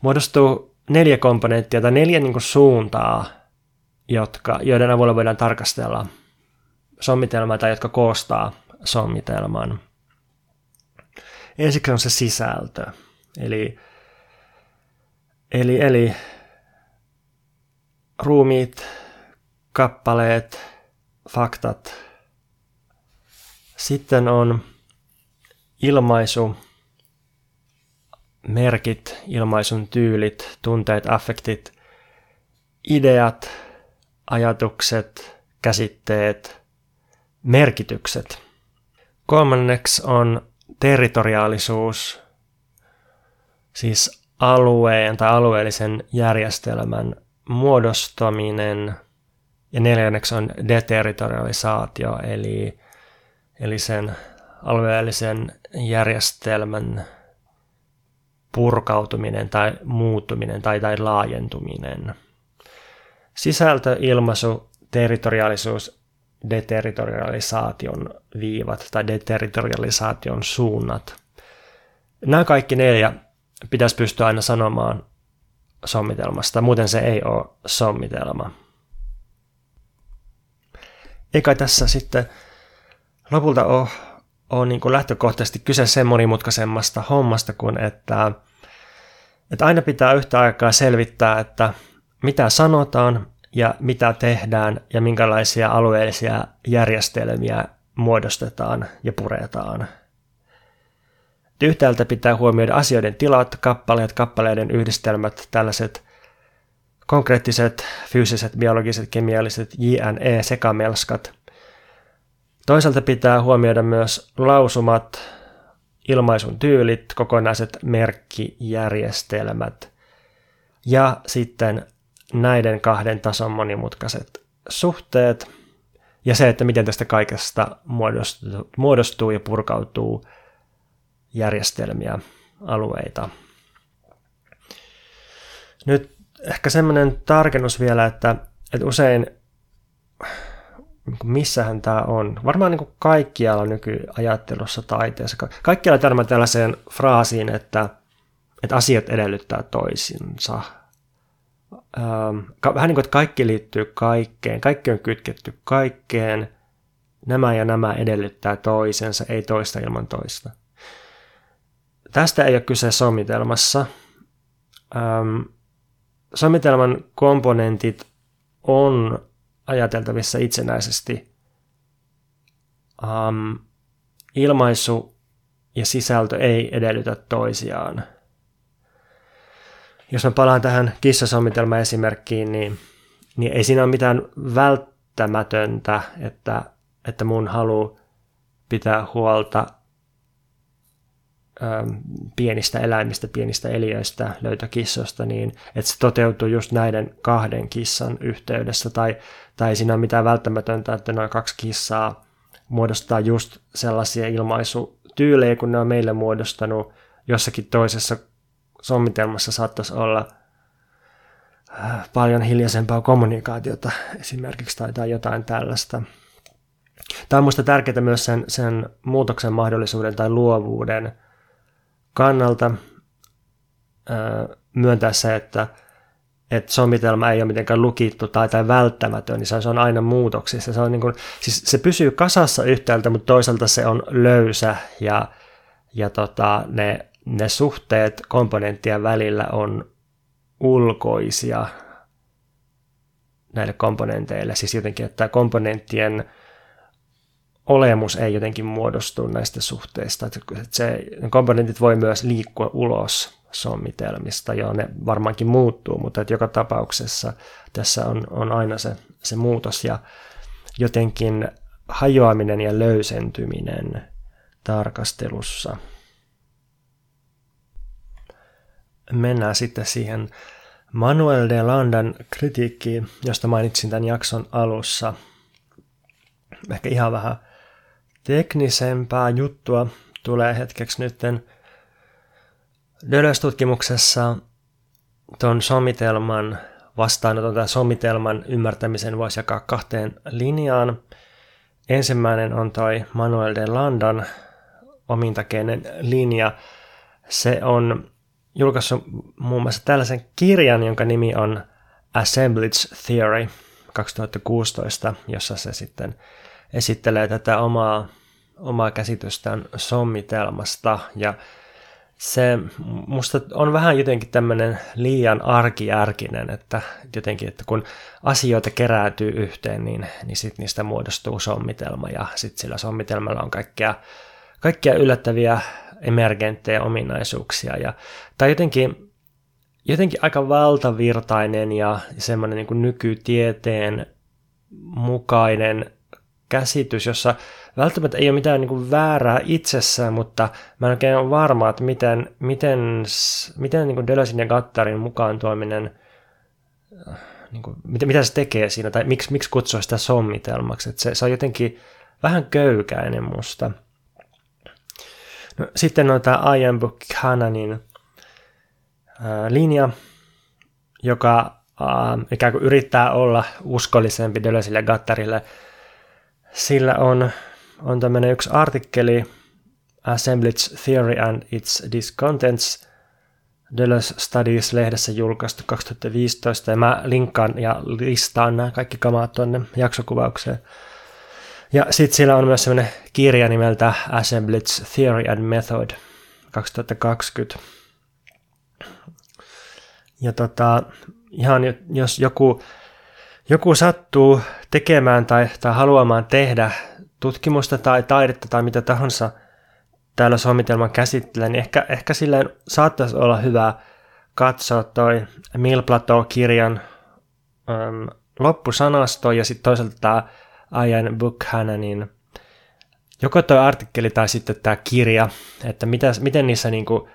muodostuu neljä komponenttia tai neljä niin suuntaa, jotka, joiden avulla voidaan tarkastella sommitelmaa tai jotka koostaa sommitelman. Ensiksi on se sisältö, eli, eli, eli ruumiit, kappaleet, faktat. Sitten on ilmaisu, merkit, ilmaisun tyylit, tunteet, affektit, ideat, ajatukset, käsitteet, merkitykset. Kolmanneksi on territoriaalisuus, siis alueen tai alueellisen järjestelmän muodostaminen – ja neljänneksi on deterritorialisaatio, eli, eli sen alueellisen järjestelmän purkautuminen tai muuttuminen tai, tai laajentuminen. Sisältö, ilmaisu, territoriaalisuus, deterritorialisaation viivat tai deterritorialisaation suunnat. Nämä kaikki neljä pitäisi pystyä aina sanomaan sommitelmasta, muuten se ei ole sommitelma eikä tässä sitten lopulta ole, ole niin kuin lähtökohtaisesti kyse sen monimutkaisemmasta hommasta kuin, että, että aina pitää yhtä aikaa selvittää, että mitä sanotaan ja mitä tehdään ja minkälaisia alueellisia järjestelmiä muodostetaan ja puretaan. Yhtäältä pitää huomioida asioiden tilat, kappaleet, kappaleiden yhdistelmät, tällaiset konkreettiset, fyysiset, biologiset, kemialliset JNE-sekamelskat. Toisaalta pitää huomioida myös lausumat, ilmaisun tyylit, kokonaiset merkkijärjestelmät ja sitten näiden kahden tason monimutkaiset suhteet ja se, että miten tästä kaikesta muodostuu, muodostuu ja purkautuu järjestelmiä, alueita. Nyt ehkä semmoinen tarkennus vielä, että, että usein niin missähän tämä on. Varmaan niin kaikkialla nykyajattelussa, taiteessa. Kaikkialla törmää tällaiseen fraasiin, että, että asiat edellyttää toisinsa. Vähän niin kuin, että kaikki liittyy kaikkeen, kaikki on kytketty kaikkeen, nämä ja nämä edellyttää toisensa, ei toista ilman toista. Tästä ei ole kyse sommitelmassa. Ähm, Sommitelman komponentit on ajateltavissa itsenäisesti. Um, ilmaisu ja sisältö ei edellytä toisiaan. Jos mä palaan tähän kissasommitelman esimerkkiin, niin, niin ei siinä ole mitään välttämätöntä, että, että mun halu pitää huolta Ähm, pienistä eläimistä, pienistä eliöistä, löytökissoista, niin että se toteutuu just näiden kahden kissan yhteydessä, tai, tai siinä on mitään välttämätöntä, että noin kaksi kissaa muodostaa just sellaisia ilmaisutyylejä, kun ne on meille muodostanut, jossakin toisessa sommitelmassa saattaisi olla äh, paljon hiljaisempaa kommunikaatiota esimerkiksi tai, tai jotain tällaista. Tämä on minusta tärkeää myös sen, sen muutoksen mahdollisuuden tai luovuuden kannalta myöntää se, että, että sommitelma ei ole mitenkään lukittu tai, tai välttämätön, niin se on aina muutoksissa. Se, on niin kuin, siis se pysyy kasassa yhtäältä, mutta toisaalta se on löysä ja, ja tota, ne, ne suhteet komponenttien välillä on ulkoisia näille komponenteille. Siis jotenkin, että komponenttien olemus ei jotenkin muodostu näistä suhteista. Että se, komponentit voi myös liikkua ulos sommitelmista, joo ne varmaankin muuttuu, mutta että joka tapauksessa tässä on, on aina se, se muutos ja jotenkin hajoaminen ja löysentyminen tarkastelussa. Mennään sitten siihen Manuel de Landan kritiikkiin, josta mainitsin tämän jakson alussa. Ehkä ihan vähän teknisempää juttua tulee hetkeksi nytten Deleuze-tutkimuksessa tuon somitelman vastaanoton tai somitelman ymmärtämisen voisi jakaa kahteen linjaan. Ensimmäinen on toi Manuel de Landan omintakeinen linja. Se on julkaissut muun muassa tällaisen kirjan, jonka nimi on Assemblage Theory 2016, jossa se sitten esittelee tätä omaa, omaa käsitystään sommitelmasta ja se musta on vähän jotenkin tämmöinen liian arkijärkinen, että jotenkin, että kun asioita kerääntyy yhteen, niin, niin sitten niistä muodostuu sommitelma ja sitten sillä sommitelmalla on kaikkea, kaikkea yllättäviä emergenttejä ominaisuuksia. Ja, tai jotenkin, jotenkin aika valtavirtainen ja semmoinen niin nykytieteen mukainen käsitys, jossa välttämättä ei ole mitään niin kuin väärää itsessään, mutta mä en oikein ole varma, että miten, miten, miten niin kuin Deleuzein ja Gattarin mukaan tuominen, äh, niin kuin, mitä, mitä se tekee siinä, tai miksi, miksi kutsua sitä sommitelmaksi, että se, se on jotenkin vähän köykäinen musta. No, sitten on tämä Ian Buchananin äh, linja, joka äh, ikään kuin yrittää olla uskollisempi Deleuzeille ja Gattarille. Sillä on on tämmöinen yksi artikkeli Assemblage Theory and its Discontents Deleuze Studies-lehdessä julkaistu 2015, ja mä linkkaan ja listaan nämä kaikki kamat tuonne jaksokuvaukseen. Ja sitten siellä on myös semmoinen kirja nimeltä Assemblage Theory and Method 2020. Ja tota, ihan jos joku, joku sattuu tekemään tai, tai haluamaan tehdä tutkimusta tai taidetta tai mitä tahansa täällä sommitelman käsittelee, niin ehkä, ehkä silleen saattaisi olla hyvä katsoa toi Mil Plateau-kirjan um, loppusanasto ja sitten toisaalta tämä Ian Buchananin joko tuo artikkeli tai sitten tämä kirja, että mitä, miten niissä niinku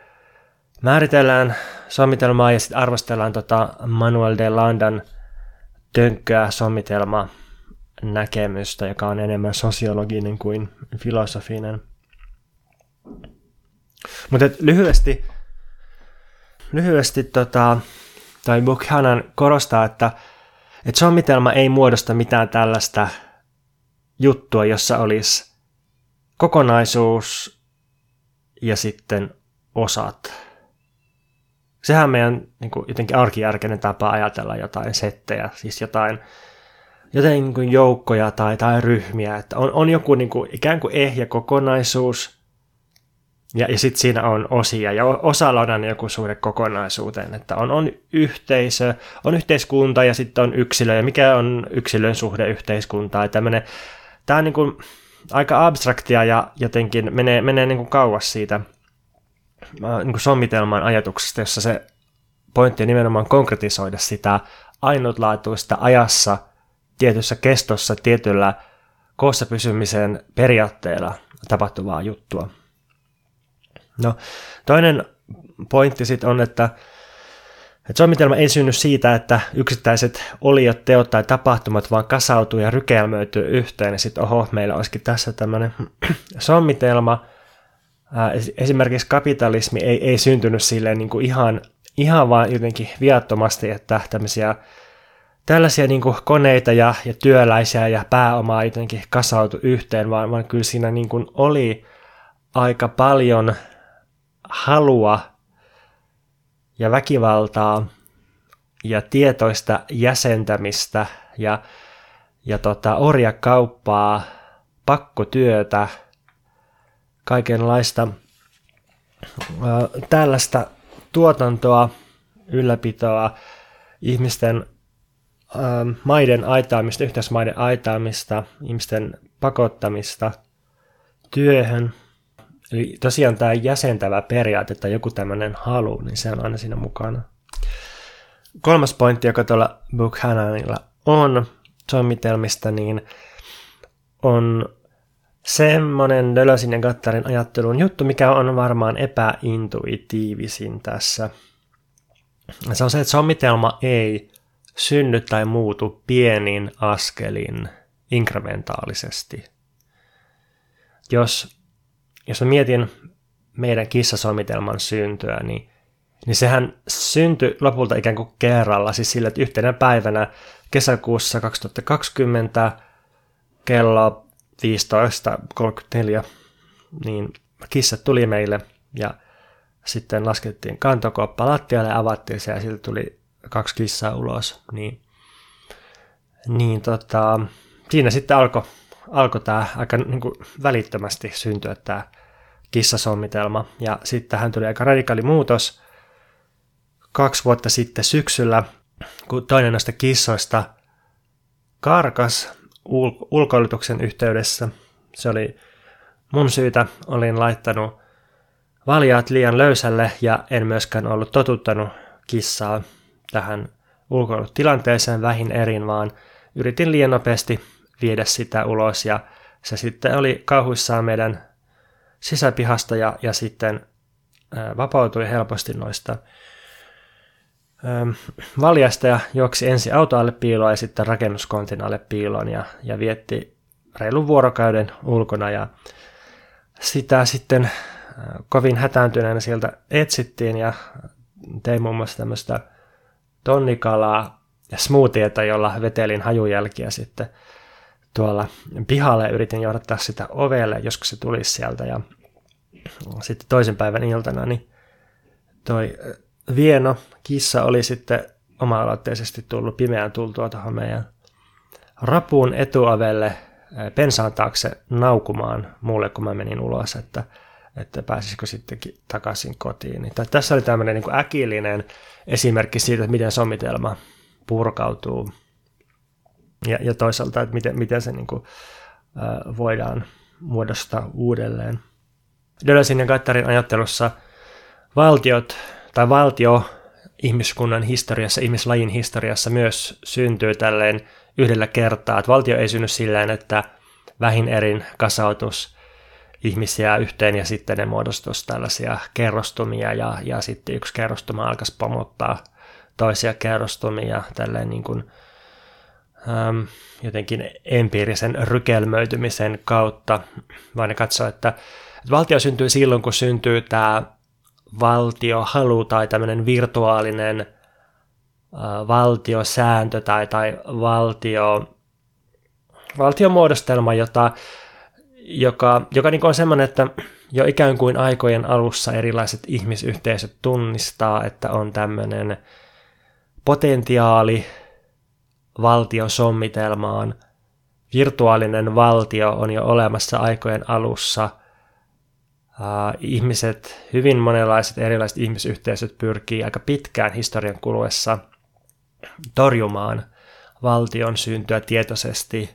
määritellään sommitelmaa ja sitten arvostellaan tota Manuel de Landan tönkköä sommitelmaa näkemystä, joka on enemmän sosiologinen kuin filosofinen. Mutta lyhyesti, lyhyesti tota, tai Buchanan korostaa, että, että sommitelma ei muodosta mitään tällaista juttua, jossa olisi kokonaisuus ja sitten osat. Sehän meidän niin kuin, jotenkin arkijärkeinen tapa ajatella jotain settejä, siis jotain jotain niin kuin joukkoja tai, tai ryhmiä, että on, on joku niin kuin, ikään kuin ehjä kokonaisuus, ja, ja sitten siinä on osia, ja osalla on aina joku suhde kokonaisuuteen, että on, on yhteisö, on yhteiskunta ja sitten on yksilö, ja mikä on yksilön suhde yhteiskuntaan, tämä on niin kuin aika abstraktia ja jotenkin menee, menee niin kuin kauas siitä niin sommitelman ajatuksesta, jossa se pointti on nimenomaan konkretisoida sitä ainutlaatuista ajassa – tietyssä kestossa tietyllä koossa pysymisen periaatteella tapahtuvaa juttua. No, toinen pointti sitten on, että, että sommitelma ei synny siitä, että yksittäiset oliot, teot tai tapahtumat vaan kasautuu ja rykelmöityy yhteen, ja sitten oho, meillä olisikin tässä tämmöinen sommitelma, esimerkiksi kapitalismi ei, ei syntynyt silleen niin kuin ihan, ihan vaan jotenkin viattomasti, että tämmöisiä tällaisia niin kuin koneita ja, ja työläisiä ja pääomaa jotenkin kasautu yhteen, vaan, vaan kyllä siinä niin kuin oli aika paljon halua ja väkivaltaa ja tietoista jäsentämistä ja, ja tota, orjakauppaa, pakkotyötä, kaikenlaista tällaista tuotantoa, ylläpitoa, ihmisten maiden aitaamista, yhteismaiden aitaamista, ihmisten pakottamista työhön. Eli tosiaan tämä jäsentävä periaate tai joku tämmöinen halu, niin se on aina siinä mukana. Kolmas pointti, joka tuolla Buchananilla on sommitelmista, niin on semmoinen Dölösin ja Gattarin ajattelun juttu, mikä on varmaan epäintuitiivisin tässä. Se on se, että sommitelma ei synny tai muutu pienin askelin inkrementaalisesti. Jos, jos mä mietin meidän kissasomitelman syntyä, niin, niin sehän syntyi lopulta ikään kuin kerralla, siis sillä, että yhtenä päivänä kesäkuussa 2020 kello 15.34, niin kissat tuli meille ja sitten laskettiin kantokoppa lattialle ja avattiin se ja siltä tuli kaksi kissaa ulos. Niin, niin tota, siinä sitten alkoi alko tämä aika niin kuin välittömästi syntyä tämä kissasommitelma. Ja sitten tähän tuli aika radikaali muutos kaksi vuotta sitten syksyllä, kun toinen näistä kissoista karkas ul- ulkoilutuksen yhteydessä. Se oli mun syytä, olin laittanut valjaat liian löysälle ja en myöskään ollut totuttanut kissaa tähän ulkoilutilanteeseen vähin erin, vaan yritin liian nopeasti viedä sitä ulos ja se sitten oli kauhuissaan meidän sisäpihasta ja, ja sitten vapautui helposti noista valjastaja juoksi ensin autoalle piiloon ja sitten rakennuskontin alle piiloon ja, ja vietti reilun vuorokauden ulkona ja sitä sitten kovin hätääntyneenä sieltä etsittiin ja tein muun muassa tämmöistä tonnikalaa ja smoothieta, jolla vetelin hajujälkiä sitten tuolla pihalle. Yritin johdattaa sitä ovelle, joskus se tulisi sieltä ja sitten toisen päivän iltana niin toi Vieno kissa oli sitten oma-aloitteisesti tullut pimeään tultua tuohon meidän rapuun etuavelle eh, pensaan taakse naukumaan mulle, kun mä menin ulos, että, että pääsisikö sittenkin takaisin kotiin. Niin, tässä oli tämmöinen niin äkillinen esimerkki siitä, että miten sommitelma purkautuu ja, ja toisaalta, että miten, miten se niin kuin, äh, voidaan muodostaa uudelleen. Dölösin ja Gattarin ajattelussa valtiot tai valtio ihmiskunnan historiassa, ihmislajin historiassa myös syntyy tälleen yhdellä kertaa. Että valtio ei synny sillä että vähin erin kasautus ihmisiä yhteen ja sitten ne muodostus tällaisia kerrostumia ja, ja sitten yksi kerrostuma alkaisi pomottaa toisia kerrostumia tälleen niin kuin, äm, jotenkin empiirisen rykelmöitymisen kautta, vaan ne katsoo, että, että valtio syntyy silloin, kun syntyy tämä valtiohalu tai tämmöinen virtuaalinen äh, valtiosääntö tai, tai valtio, valtiomuodostelma, jota, joka, joka niin on semmoinen, että jo ikään kuin aikojen alussa erilaiset ihmisyhteisöt tunnistaa, että on tämmöinen potentiaali valtiosommitelmaan. Virtuaalinen valtio on jo olemassa aikojen alussa – Ihmiset, hyvin monenlaiset erilaiset ihmisyhteisöt pyrkii aika pitkään historian kuluessa torjumaan valtion syntyä tietoisesti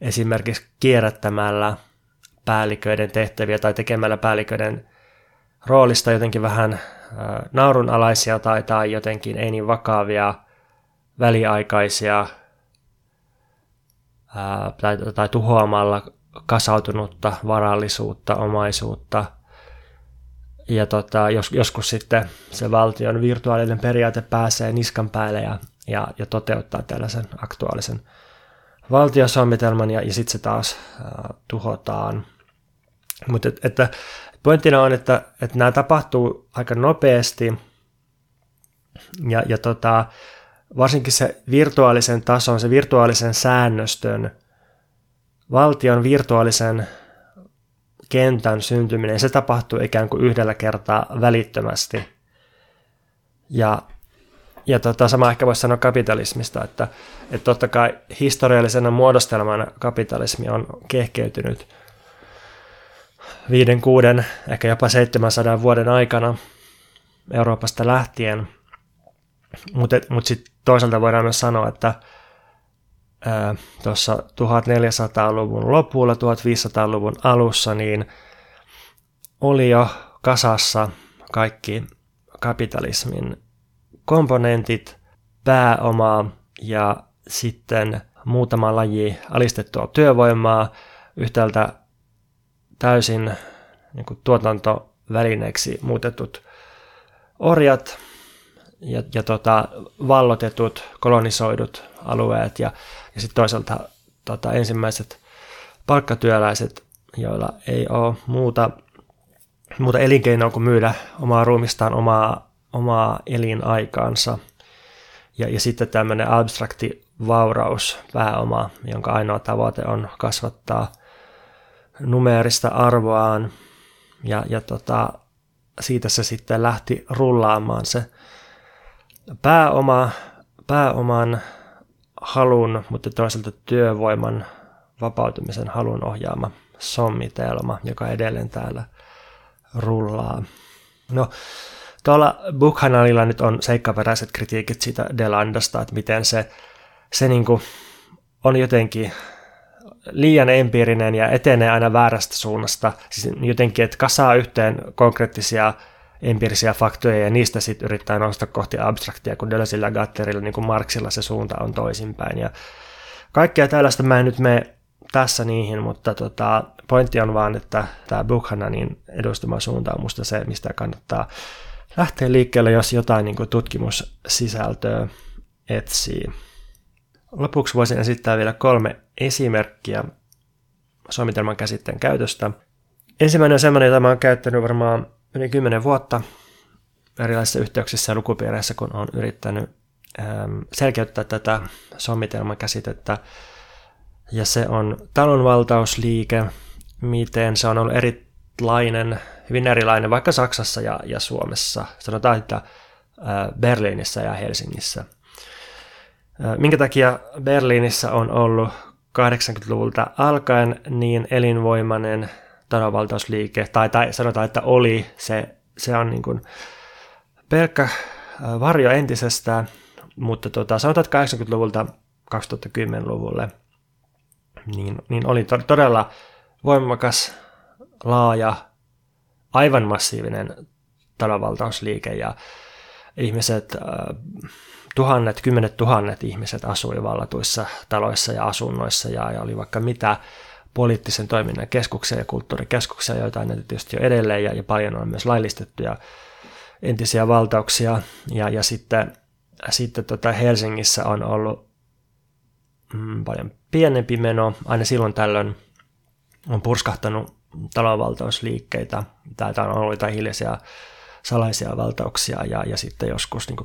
esimerkiksi kierrättämällä päälliköiden tehtäviä tai tekemällä päälliköiden roolista jotenkin vähän naurunalaisia tai, tai jotenkin ei niin vakavia väliaikaisia tai, tai tuhoamalla kasautunutta varallisuutta, omaisuutta. Ja tota, jos, joskus sitten se valtion virtuaalinen periaate pääsee niskan päälle ja, ja, ja toteuttaa tällaisen aktuaalisen valtiosommitelman ja, ja sitten se taas äh, tuhotaan. Mutta et, että pointtina on, että, että nämä tapahtuu aika nopeasti ja, ja tota, varsinkin se virtuaalisen tason, se virtuaalisen säännöstön, valtion virtuaalisen kentän syntyminen, se tapahtuu ikään kuin yhdellä kertaa välittömästi. Ja, ja tota, sama ehkä voisi sanoa kapitalismista, että, että totta kai historiallisena muodostelmana kapitalismi on kehkeytynyt viiden, kuuden, ehkä jopa 700 vuoden aikana Euroopasta lähtien. Mutta mut sitten toisaalta voidaan myös sanoa, että tuossa 1400-luvun lopulla, 1500-luvun alussa, niin oli jo kasassa kaikki kapitalismin komponentit, pääomaa ja sitten muutama laji alistettua työvoimaa, yhtäältä täysin niin kuin tuotantovälineeksi muutetut orjat ja, ja tota, vallotetut, kolonisoidut alueet ja, ja sitten toisaalta tota, ensimmäiset palkkatyöläiset, joilla ei ole muuta, muuta elinkeinoa kuin myydä omaa ruumistaan, omaa, omaa elinaikaansa. Ja, ja sitten tämmöinen abstrakti vauraus, pääoma, jonka ainoa tavoite on kasvattaa numeerista arvoaan. Ja, ja tota, siitä se sitten lähti rullaamaan se pääoma, pääoman halun, mutta toisaalta työvoiman vapautumisen halun ohjaama sommitelma, joka edelleen täällä rullaa. No, tuolla Buchananilla nyt on seikkaperäiset kritiikit siitä Delandasta, että miten se, se niin kuin on jotenkin liian empiirinen ja etenee aina väärästä suunnasta. Siis jotenkin, että kasaa yhteen konkreettisia empiirisiä faktoja ja niistä sitten yrittää nostaa kohti abstraktia, kun ja Gatterilla, niin kuin Marxilla se suunta on toisinpäin. Ja kaikkea tällaista mä en nyt mene tässä niihin, mutta tota, pointti on vaan, että tämä Buchananin edustama suunta on musta se, mistä kannattaa lähteä liikkeelle, jos jotain niin kuin tutkimussisältöä etsii. Lopuksi voisin esittää vielä kolme esimerkkiä suomitelman käsitteen käytöstä. Ensimmäinen on sellainen, jota mä oon käyttänyt varmaan yli kymmenen vuotta erilaisissa yhteyksissä ja lukupiireissä, kun olen yrittänyt ähm, selkeyttää tätä sommitelman käsitettä. Ja se on talonvaltausliike, miten se on ollut erilainen, hyvin erilainen vaikka Saksassa ja, ja Suomessa. Sanotaan, että äh, Berliinissä ja Helsingissä. Äh, minkä takia Berliinissä on ollut 80-luvulta alkaen niin elinvoimainen talonvaltausliike, tai, tai sanotaan, että oli, se, se on niin kuin pelkkä äh, varjo entisestään, mutta tota, sanotaan, että 80-luvulta 2010-luvulle, niin, niin oli to, todella voimakas, laaja, aivan massiivinen talonvaltausliike, ja ihmiset, äh, tuhannet, kymmenet tuhannet ihmiset asui vallatuissa taloissa ja asunnoissa, ja, ja oli vaikka mitä poliittisen toiminnan keskuksia ja kulttuurikeskuksia, joita on tietysti jo edelleen ja, ja paljon on myös laillistettuja entisiä valtauksia. Ja, ja sitten, sitten tota Helsingissä on ollut mm, paljon pienempi meno. Aina silloin tällöin on purskahtanut talonvaltausliikkeitä. Täältä on ollut jotain hiljaisia salaisia valtauksia ja, ja sitten joskus niin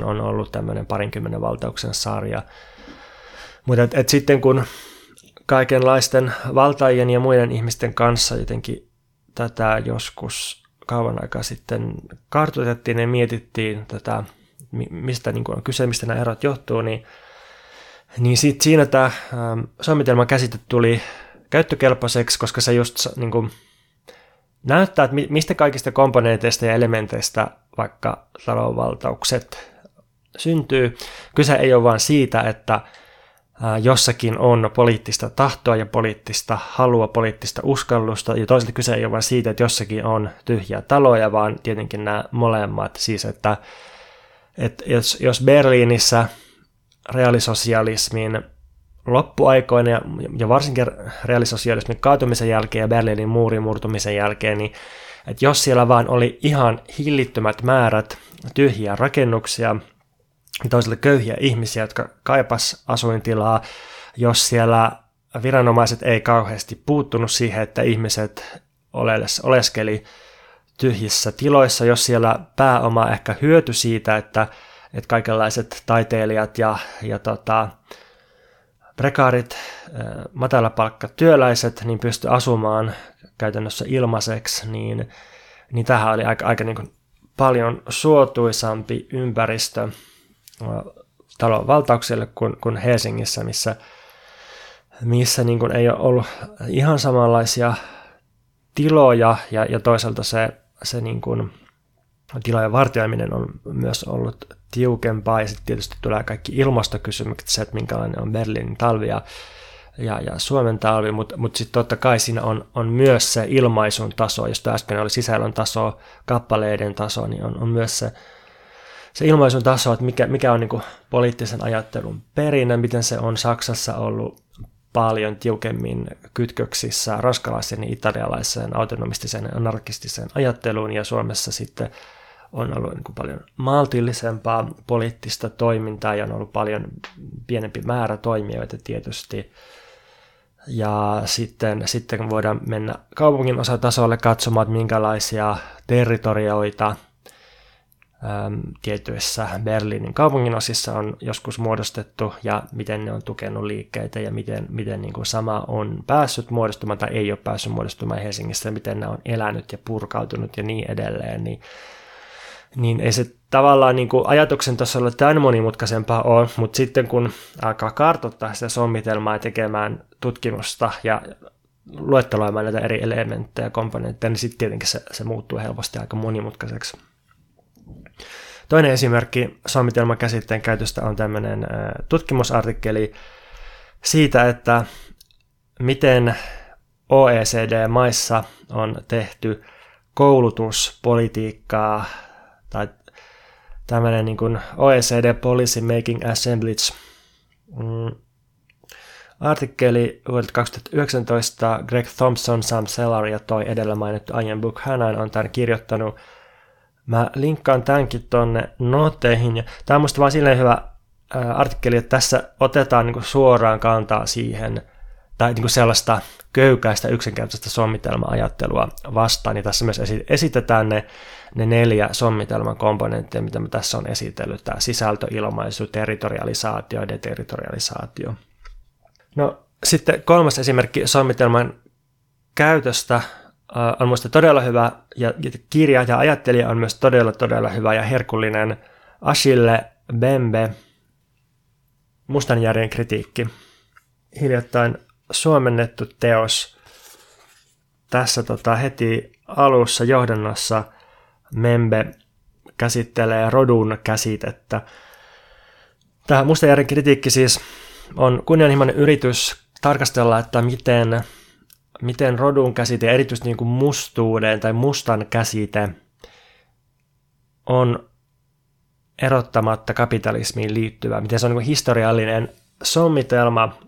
2007-2008 on ollut tämmöinen parinkymmenen valtauksen sarja. Mutta et, et sitten kun kaikenlaisten valtaajien ja muiden ihmisten kanssa jotenkin tätä joskus kauan aikaa sitten kartoitettiin ja mietittiin tätä, mistä niin on kyse, mistä nämä erot johtuu, niin, niin sit siinä tämä ähm, sommitelman käsite tuli käyttökelpoiseksi, koska se just niin kuin, näyttää, että mistä kaikista komponenteista ja elementeistä vaikka talonvaltaukset syntyy. Kyse ei ole vain siitä, että jossakin on poliittista tahtoa ja poliittista halua, poliittista uskallusta, ja toisaalta kyse ei ole vain siitä, että jossakin on tyhjiä taloja, vaan tietenkin nämä molemmat, siis että, että jos, jos Berliinissä reaalisosialismin loppuaikoina ja, ja varsinkin reaalisosialismin kaatumisen jälkeen ja Berliinin muurin murtumisen jälkeen, niin että jos siellä vaan oli ihan hillittömät määrät tyhjiä rakennuksia, toisille köyhiä ihmisiä, jotka kaipas asuintilaa, jos siellä viranomaiset ei kauheasti puuttunut siihen, että ihmiset oleskeli tyhjissä tiloissa, jos siellä pääoma ehkä hyöty siitä, että, että kaikenlaiset taiteilijat ja, ja tota, prekaarit, matalapalkkatyöläiset, niin pysty asumaan käytännössä ilmaiseksi, niin, niin tähän oli aika, aika niin kuin paljon suotuisampi ympäristö talon valtaukselle kuin, kuin Helsingissä, missä, missä niin kuin ei ole ollut ihan samanlaisia tiloja ja, ja toisaalta se, se niin kuin tilojen vartioiminen on myös ollut tiukempaa. Ja sitten tietysti tulee kaikki ilmastokysymykset, se, että minkälainen on Berliinin talvi ja, ja, ja Suomen talvi, mutta mut sitten totta kai siinä on, on myös se ilmaisun taso, jos äsken oli sisällön taso, kappaleiden taso, niin on, on myös se, se ilmaisun taso, että mikä, mikä on niin poliittisen ajattelun perinne, miten se on Saksassa ollut paljon tiukemmin kytköksissä ranskalaisen ja italialaisen autonomistiseen anarkistiseen ajatteluun ja Suomessa sitten on ollut niin kuin paljon maltillisempaa poliittista toimintaa ja on ollut paljon pienempi määrä toimijoita tietysti. Ja sitten, sitten voidaan mennä kaupungin osatasolle katsomaan, että minkälaisia territorioita tietyissä Berliinin kaupungin osissa on joskus muodostettu ja miten ne on tukenut liikkeitä ja miten, miten niin kuin sama on päässyt muodostumaan tai ei ole päässyt muodostumaan Helsingissä, miten ne on elänyt ja purkautunut ja niin edelleen, niin, niin ei se tavallaan niin kuin ajatuksen tasolla tämän monimutkaisempaa ole, mutta sitten kun alkaa kartoittaa sitä sommitelmaa ja tekemään tutkimusta ja luetteloimaan näitä eri elementtejä ja komponentteja, niin sitten tietenkin se, se muuttuu helposti aika monimutkaiseksi. Toinen esimerkki sommitelman käsitteen käytöstä on tämmöinen tutkimusartikkeli siitä, että miten OECD-maissa on tehty koulutuspolitiikkaa tai tämmöinen niin kuin OECD Policy Making Assemblage mm, artikkeli vuodelta 2019 Greg Thompson, Sam Sellar ja toi edellä mainittu Ian Buchanan on tämän kirjoittanut Mä linkkaan tämänkin tonne noteihin. Tämä on musta vaan silleen hyvä artikkeli, että tässä otetaan niin suoraan kantaa siihen, tai niin sellaista köykäistä yksinkertaista sommitelma-ajattelua vastaan. Ja tässä myös esitetään ne, ne neljä sommitelman komponenttia, mitä mä tässä on esitellyt. Tämä sisältö, ilmaisu, territorialisaatio ja deterritorialisaatio. No sitten kolmas esimerkki sommitelman käytöstä on minusta todella hyvä ja kirja ja ajattelija on myös todella todella hyvä ja herkullinen Achille Bembe, Mustanjärjen kritiikki. Hiljattain suomennettu teos. Tässä tota, heti alussa johdannossa Membe käsittelee rodun käsitettä. Tämä Mustanjärjen kritiikki siis on kunnianhimoinen yritys tarkastella, että miten miten rodun käsite, erityisesti niin kuin mustuuden tai mustan käsite, on erottamatta kapitalismiin liittyvä, miten se on niin historiallinen sommitelma,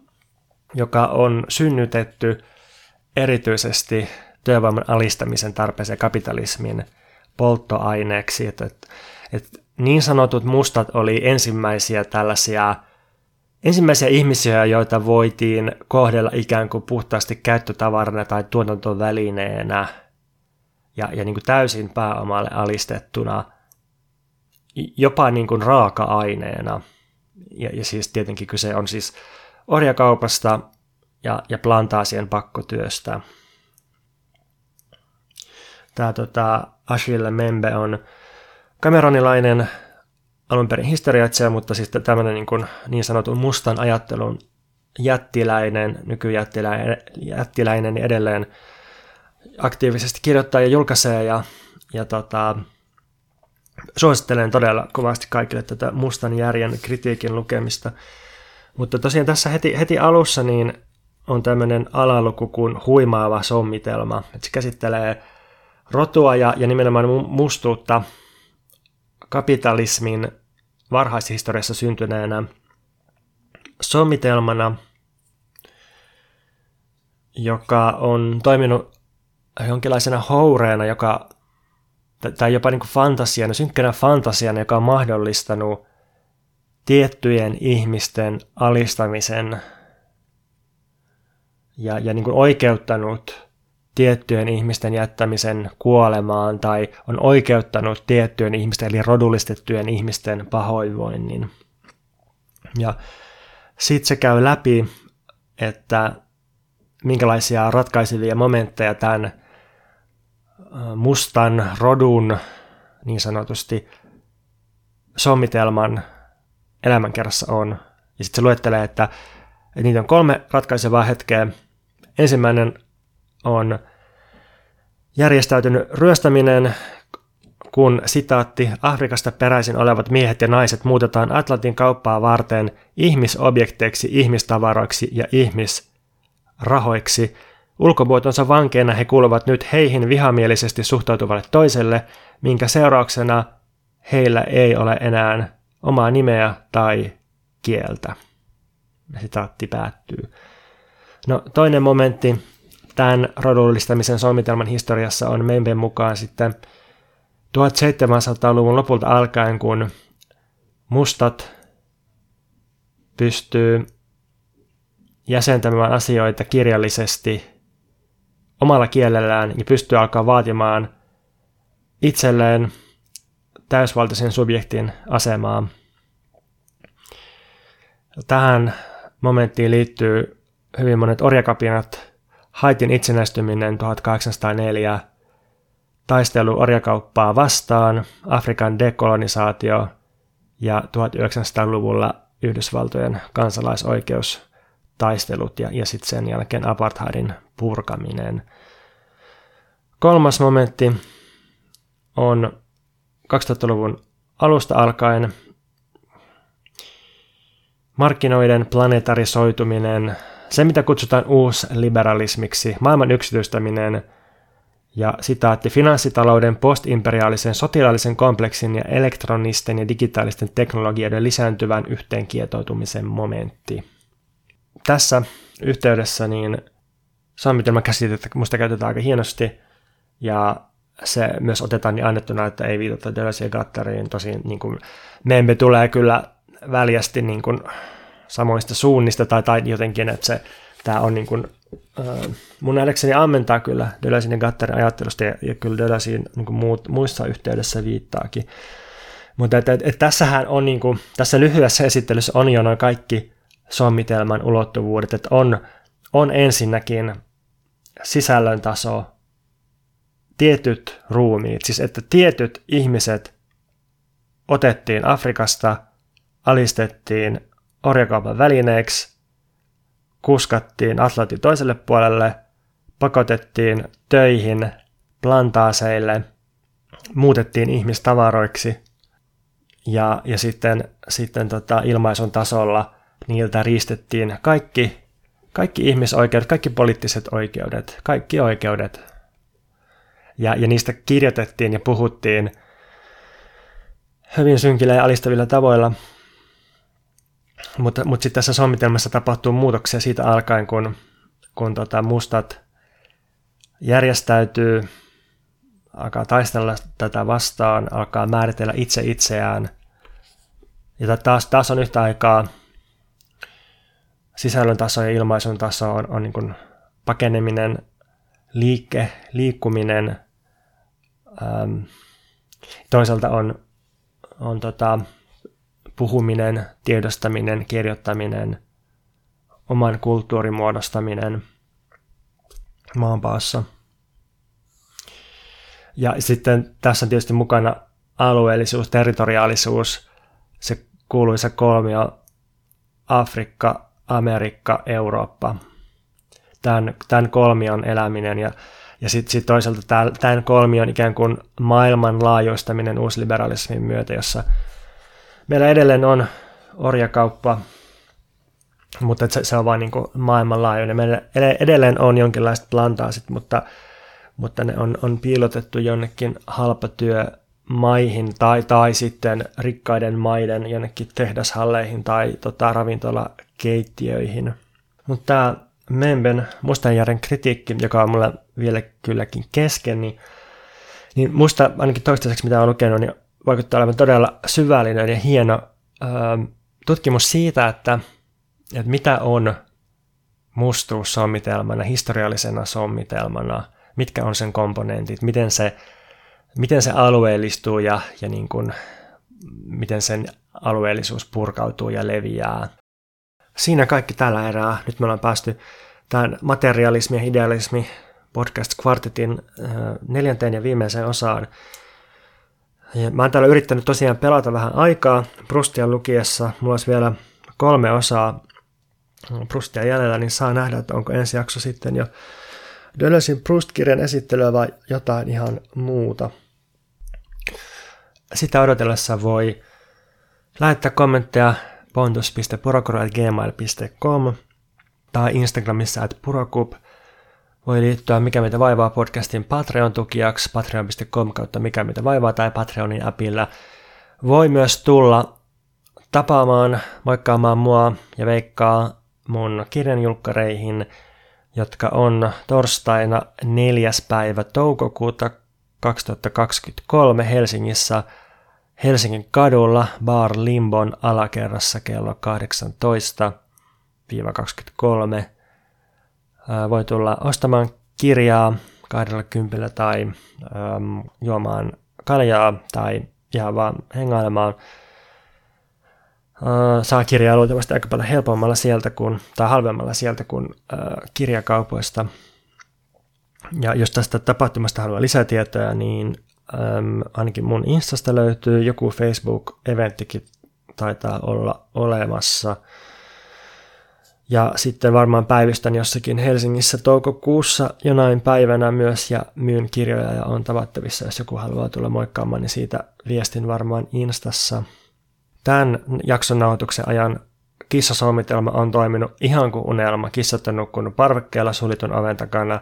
joka on synnytetty erityisesti työvoiman alistamisen tarpeeseen kapitalismin polttoaineeksi. Että, että, että niin sanotut mustat oli ensimmäisiä tällaisia ensimmäisiä ihmisiä, joita voitiin kohdella ikään kuin puhtaasti käyttötavarana tai tuotantovälineenä ja, ja niin kuin täysin pääomalle alistettuna, jopa niin kuin raaka-aineena. Ja, ja siis tietenkin kyse on siis orjakaupasta ja, ja plantaasien pakkotyöstä. Tämä tota, Achille Membe on kameronilainen alun perin historiaitsija, mutta siis tämmöinen niin, kuin niin sanotun mustan ajattelun jättiläinen, nykyjättiläinen jättiläinen, niin edelleen aktiivisesti kirjoittaa ja julkaisee ja, ja tota, suosittelen todella kovasti kaikille tätä mustan järjen kritiikin lukemista. Mutta tosiaan tässä heti, heti alussa niin on tämmöinen alaluku kuin huimaava sommitelma. että se käsittelee rotua ja, ja nimenomaan mustuutta kapitalismin varhaishistoriassa syntyneenä sommitelmana, joka on toiminut jonkinlaisena houreena, joka, tai jopa niin kuin fantasiana, synkkänä fantasiana, joka on mahdollistanut tiettyjen ihmisten alistamisen ja, ja niin kuin oikeuttanut tiettyjen ihmisten jättämisen kuolemaan tai on oikeuttanut tiettyjen ihmisten eli rodullistettujen ihmisten pahoinvoinnin. Ja sitten se käy läpi, että minkälaisia ratkaisevia momentteja tämän mustan rodun niin sanotusti sommitelman elämänkerrassa on. Ja sitten se luettelee, että, että niitä on kolme ratkaisevaa hetkeä. Ensimmäinen on järjestäytynyt ryöstäminen, kun sitaatti Afrikasta peräisin olevat miehet ja naiset muutetaan Atlantin kauppaa varten ihmisobjekteiksi, ihmistavaroiksi ja ihmisrahoiksi. Ulkomuotonsa vankeina he kuuluvat nyt heihin vihamielisesti suhtautuvalle toiselle, minkä seurauksena heillä ei ole enää omaa nimeä tai kieltä. Sitaatti päättyy. No, toinen momentti tämän rodullistamisen suunnitelman historiassa on Memben mukaan sitten 1700-luvun lopulta alkaen, kun mustat pystyy jäsentämään asioita kirjallisesti omalla kielellään ja pystyy alkaa vaatimaan itselleen täysvaltaisen subjektin asemaa. Tähän momenttiin liittyy hyvin monet orjakapinat, Haitin itsenäistyminen 1804, taistelu orjakauppaa vastaan, Afrikan dekolonisaatio ja 1900-luvulla Yhdysvaltojen kansalaisoikeustaistelut ja, ja sitten sen jälkeen apartheidin purkaminen. Kolmas momentti on 2000-luvun alusta alkaen markkinoiden planetarisoituminen, se mitä kutsutaan uusliberalismiksi, maailman yksityistäminen ja sitaatti finanssitalouden postimperiaalisen sotilaallisen kompleksin ja elektronisten ja digitaalisten teknologioiden lisääntyvän yhteenkietoutumisen momentti. Tässä yhteydessä niin saamitelman käsitettä musta käytetään aika hienosti ja se myös otetaan niin annettuna, että ei viitata Deleuze ja Gattariin. Tosin niin kuin, me emme tule kyllä väljästi niin kuin, samoista suunnista tai, tai jotenkin, että se, tämä on niin kuin, äh, mun nähdäkseni ammentaa kyllä Deleuzein ja Gattarin ajattelusta ja, ja kyllä Deleuzein niin muut, muissa yhteydessä viittaakin. Mutta että, että, että tässähän on, niin kuin, tässä lyhyessä esittelyssä on jo noin kaikki sommitelman ulottuvuudet, että on, on ensinnäkin sisällön taso, tietyt ruumiit, siis että tietyt ihmiset otettiin Afrikasta, alistettiin orjakaupan välineeksi, kuskattiin Atlantin toiselle puolelle, pakotettiin töihin plantaaseille, muutettiin ihmistavaroiksi ja, ja sitten, sitten tota ilmaisun tasolla niiltä riistettiin kaikki, kaikki ihmisoikeudet, kaikki poliittiset oikeudet, kaikki oikeudet ja, ja niistä kirjoitettiin ja puhuttiin hyvin synkillä ja alistavilla tavoilla. Mutta, mutta sitten tässä sommitelmassa tapahtuu muutoksia siitä alkaen, kun, kun tota mustat järjestäytyy, alkaa taistella tätä vastaan, alkaa määritellä itse itseään. Ja taas, taas on yhtä aikaa sisällön taso ja ilmaisun taso on, on niin kuin pakeneminen, liike, liikkuminen – Ähm, toisaalta on, on tota, puhuminen, tiedostaminen, kirjoittaminen, oman kulttuurin muodostaminen maanpaassa. Ja sitten tässä on tietysti mukana alueellisuus, territoriaalisuus, se kuuluisa kolmio Afrikka, Amerikka, Eurooppa. Tämän, tämän kolmion eläminen ja ja sitten sit toisaalta tämän kolmion ikään kuin maailmanlaajuistaminen uusliberalismin myötä, jossa meillä edelleen on orjakauppa, mutta se, se on vain niin maailmanlaajuinen. Meillä edelleen on jonkinlaiset plantaasit, mutta, mutta ne on, on piilotettu jonnekin halpatyömaihin tai, tai sitten rikkaiden maiden jonnekin tehdashalleihin tai tota, ravintolakeittiöihin. Mutta tämä Memben Mustanjärjen kritiikki, joka on mulla vielä kylläkin kesken, niin, niin musta ainakin toistaiseksi mitä olen lukenut, niin vaikuttaa olevan todella syvällinen ja hieno ö, tutkimus siitä, että, että mitä on mustuus sommitelmana, historiallisena sommitelmana, mitkä on sen komponentit, miten se, miten se alueellistuu ja, ja niin kuin, miten sen alueellisuus purkautuu ja leviää. Siinä kaikki tällä erää. Nyt me ollaan päästy tämän materialismi ja idealismi podcast kvartetin neljänteen ja viimeiseen osaan. Ja mä oon täällä yrittänyt tosiaan pelata vähän aikaa Prustia lukiessa. Mulla olisi vielä kolme osaa Prustia jäljellä, niin saa nähdä, että onko ensi jakso sitten jo Dölösin Proust-kirjan esittelyä vai jotain ihan muuta. Sitä odotellessa voi lähettää kommentteja pontus.purokuru.gmail.com tai Instagramissa at purokub. Voi liittyä Mikä mitä vaivaa podcastin Patreon-tukijaksi patreon.com kautta Mikä mitä vaivaa tai Patreonin appilla. Voi myös tulla tapaamaan, moikkaamaan mua ja veikkaa mun kirjanjulkkareihin, jotka on torstaina 4. päivä toukokuuta 2023 Helsingissä Helsingin kadulla Bar Limbon alakerrassa kello 18-23. Voi tulla ostamaan kirjaa 20 tai äm, juomaan kaljaa tai ihan vaan hengailemaan – saa kirjaa luultavasti aika paljon helpommalla sieltä kuin, tai halvemmalla sieltä kuin äh, kirjakaupoista. Ja jos tästä tapahtumasta haluaa lisätietoja, niin äm, ainakin mun Instasta löytyy joku Facebook-eventtikin taitaa olla olemassa. Ja sitten varmaan päivystän jossakin Helsingissä toukokuussa jonain päivänä myös ja myyn kirjoja ja on tavattavissa, jos joku haluaa tulla moikkaamaan, niin siitä viestin varmaan Instassa – Tämän jakson nauhoituksen ajan kissasomitelma on toiminut ihan kuin unelma. Kissat on nukkunut parvekkeella sulitun oven takana.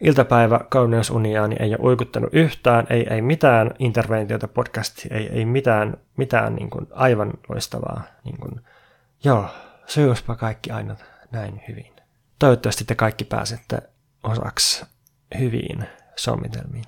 Iltapäivä kauneusuniaani ei ole uikuttanut yhtään, ei, ei mitään interventiota podcasti, ei, ei mitään, mitään niin kuin aivan loistavaa. Niin kuin, joo, sujuspa kaikki aina näin hyvin. Toivottavasti te kaikki pääsette osaksi hyviin sommitelmiin.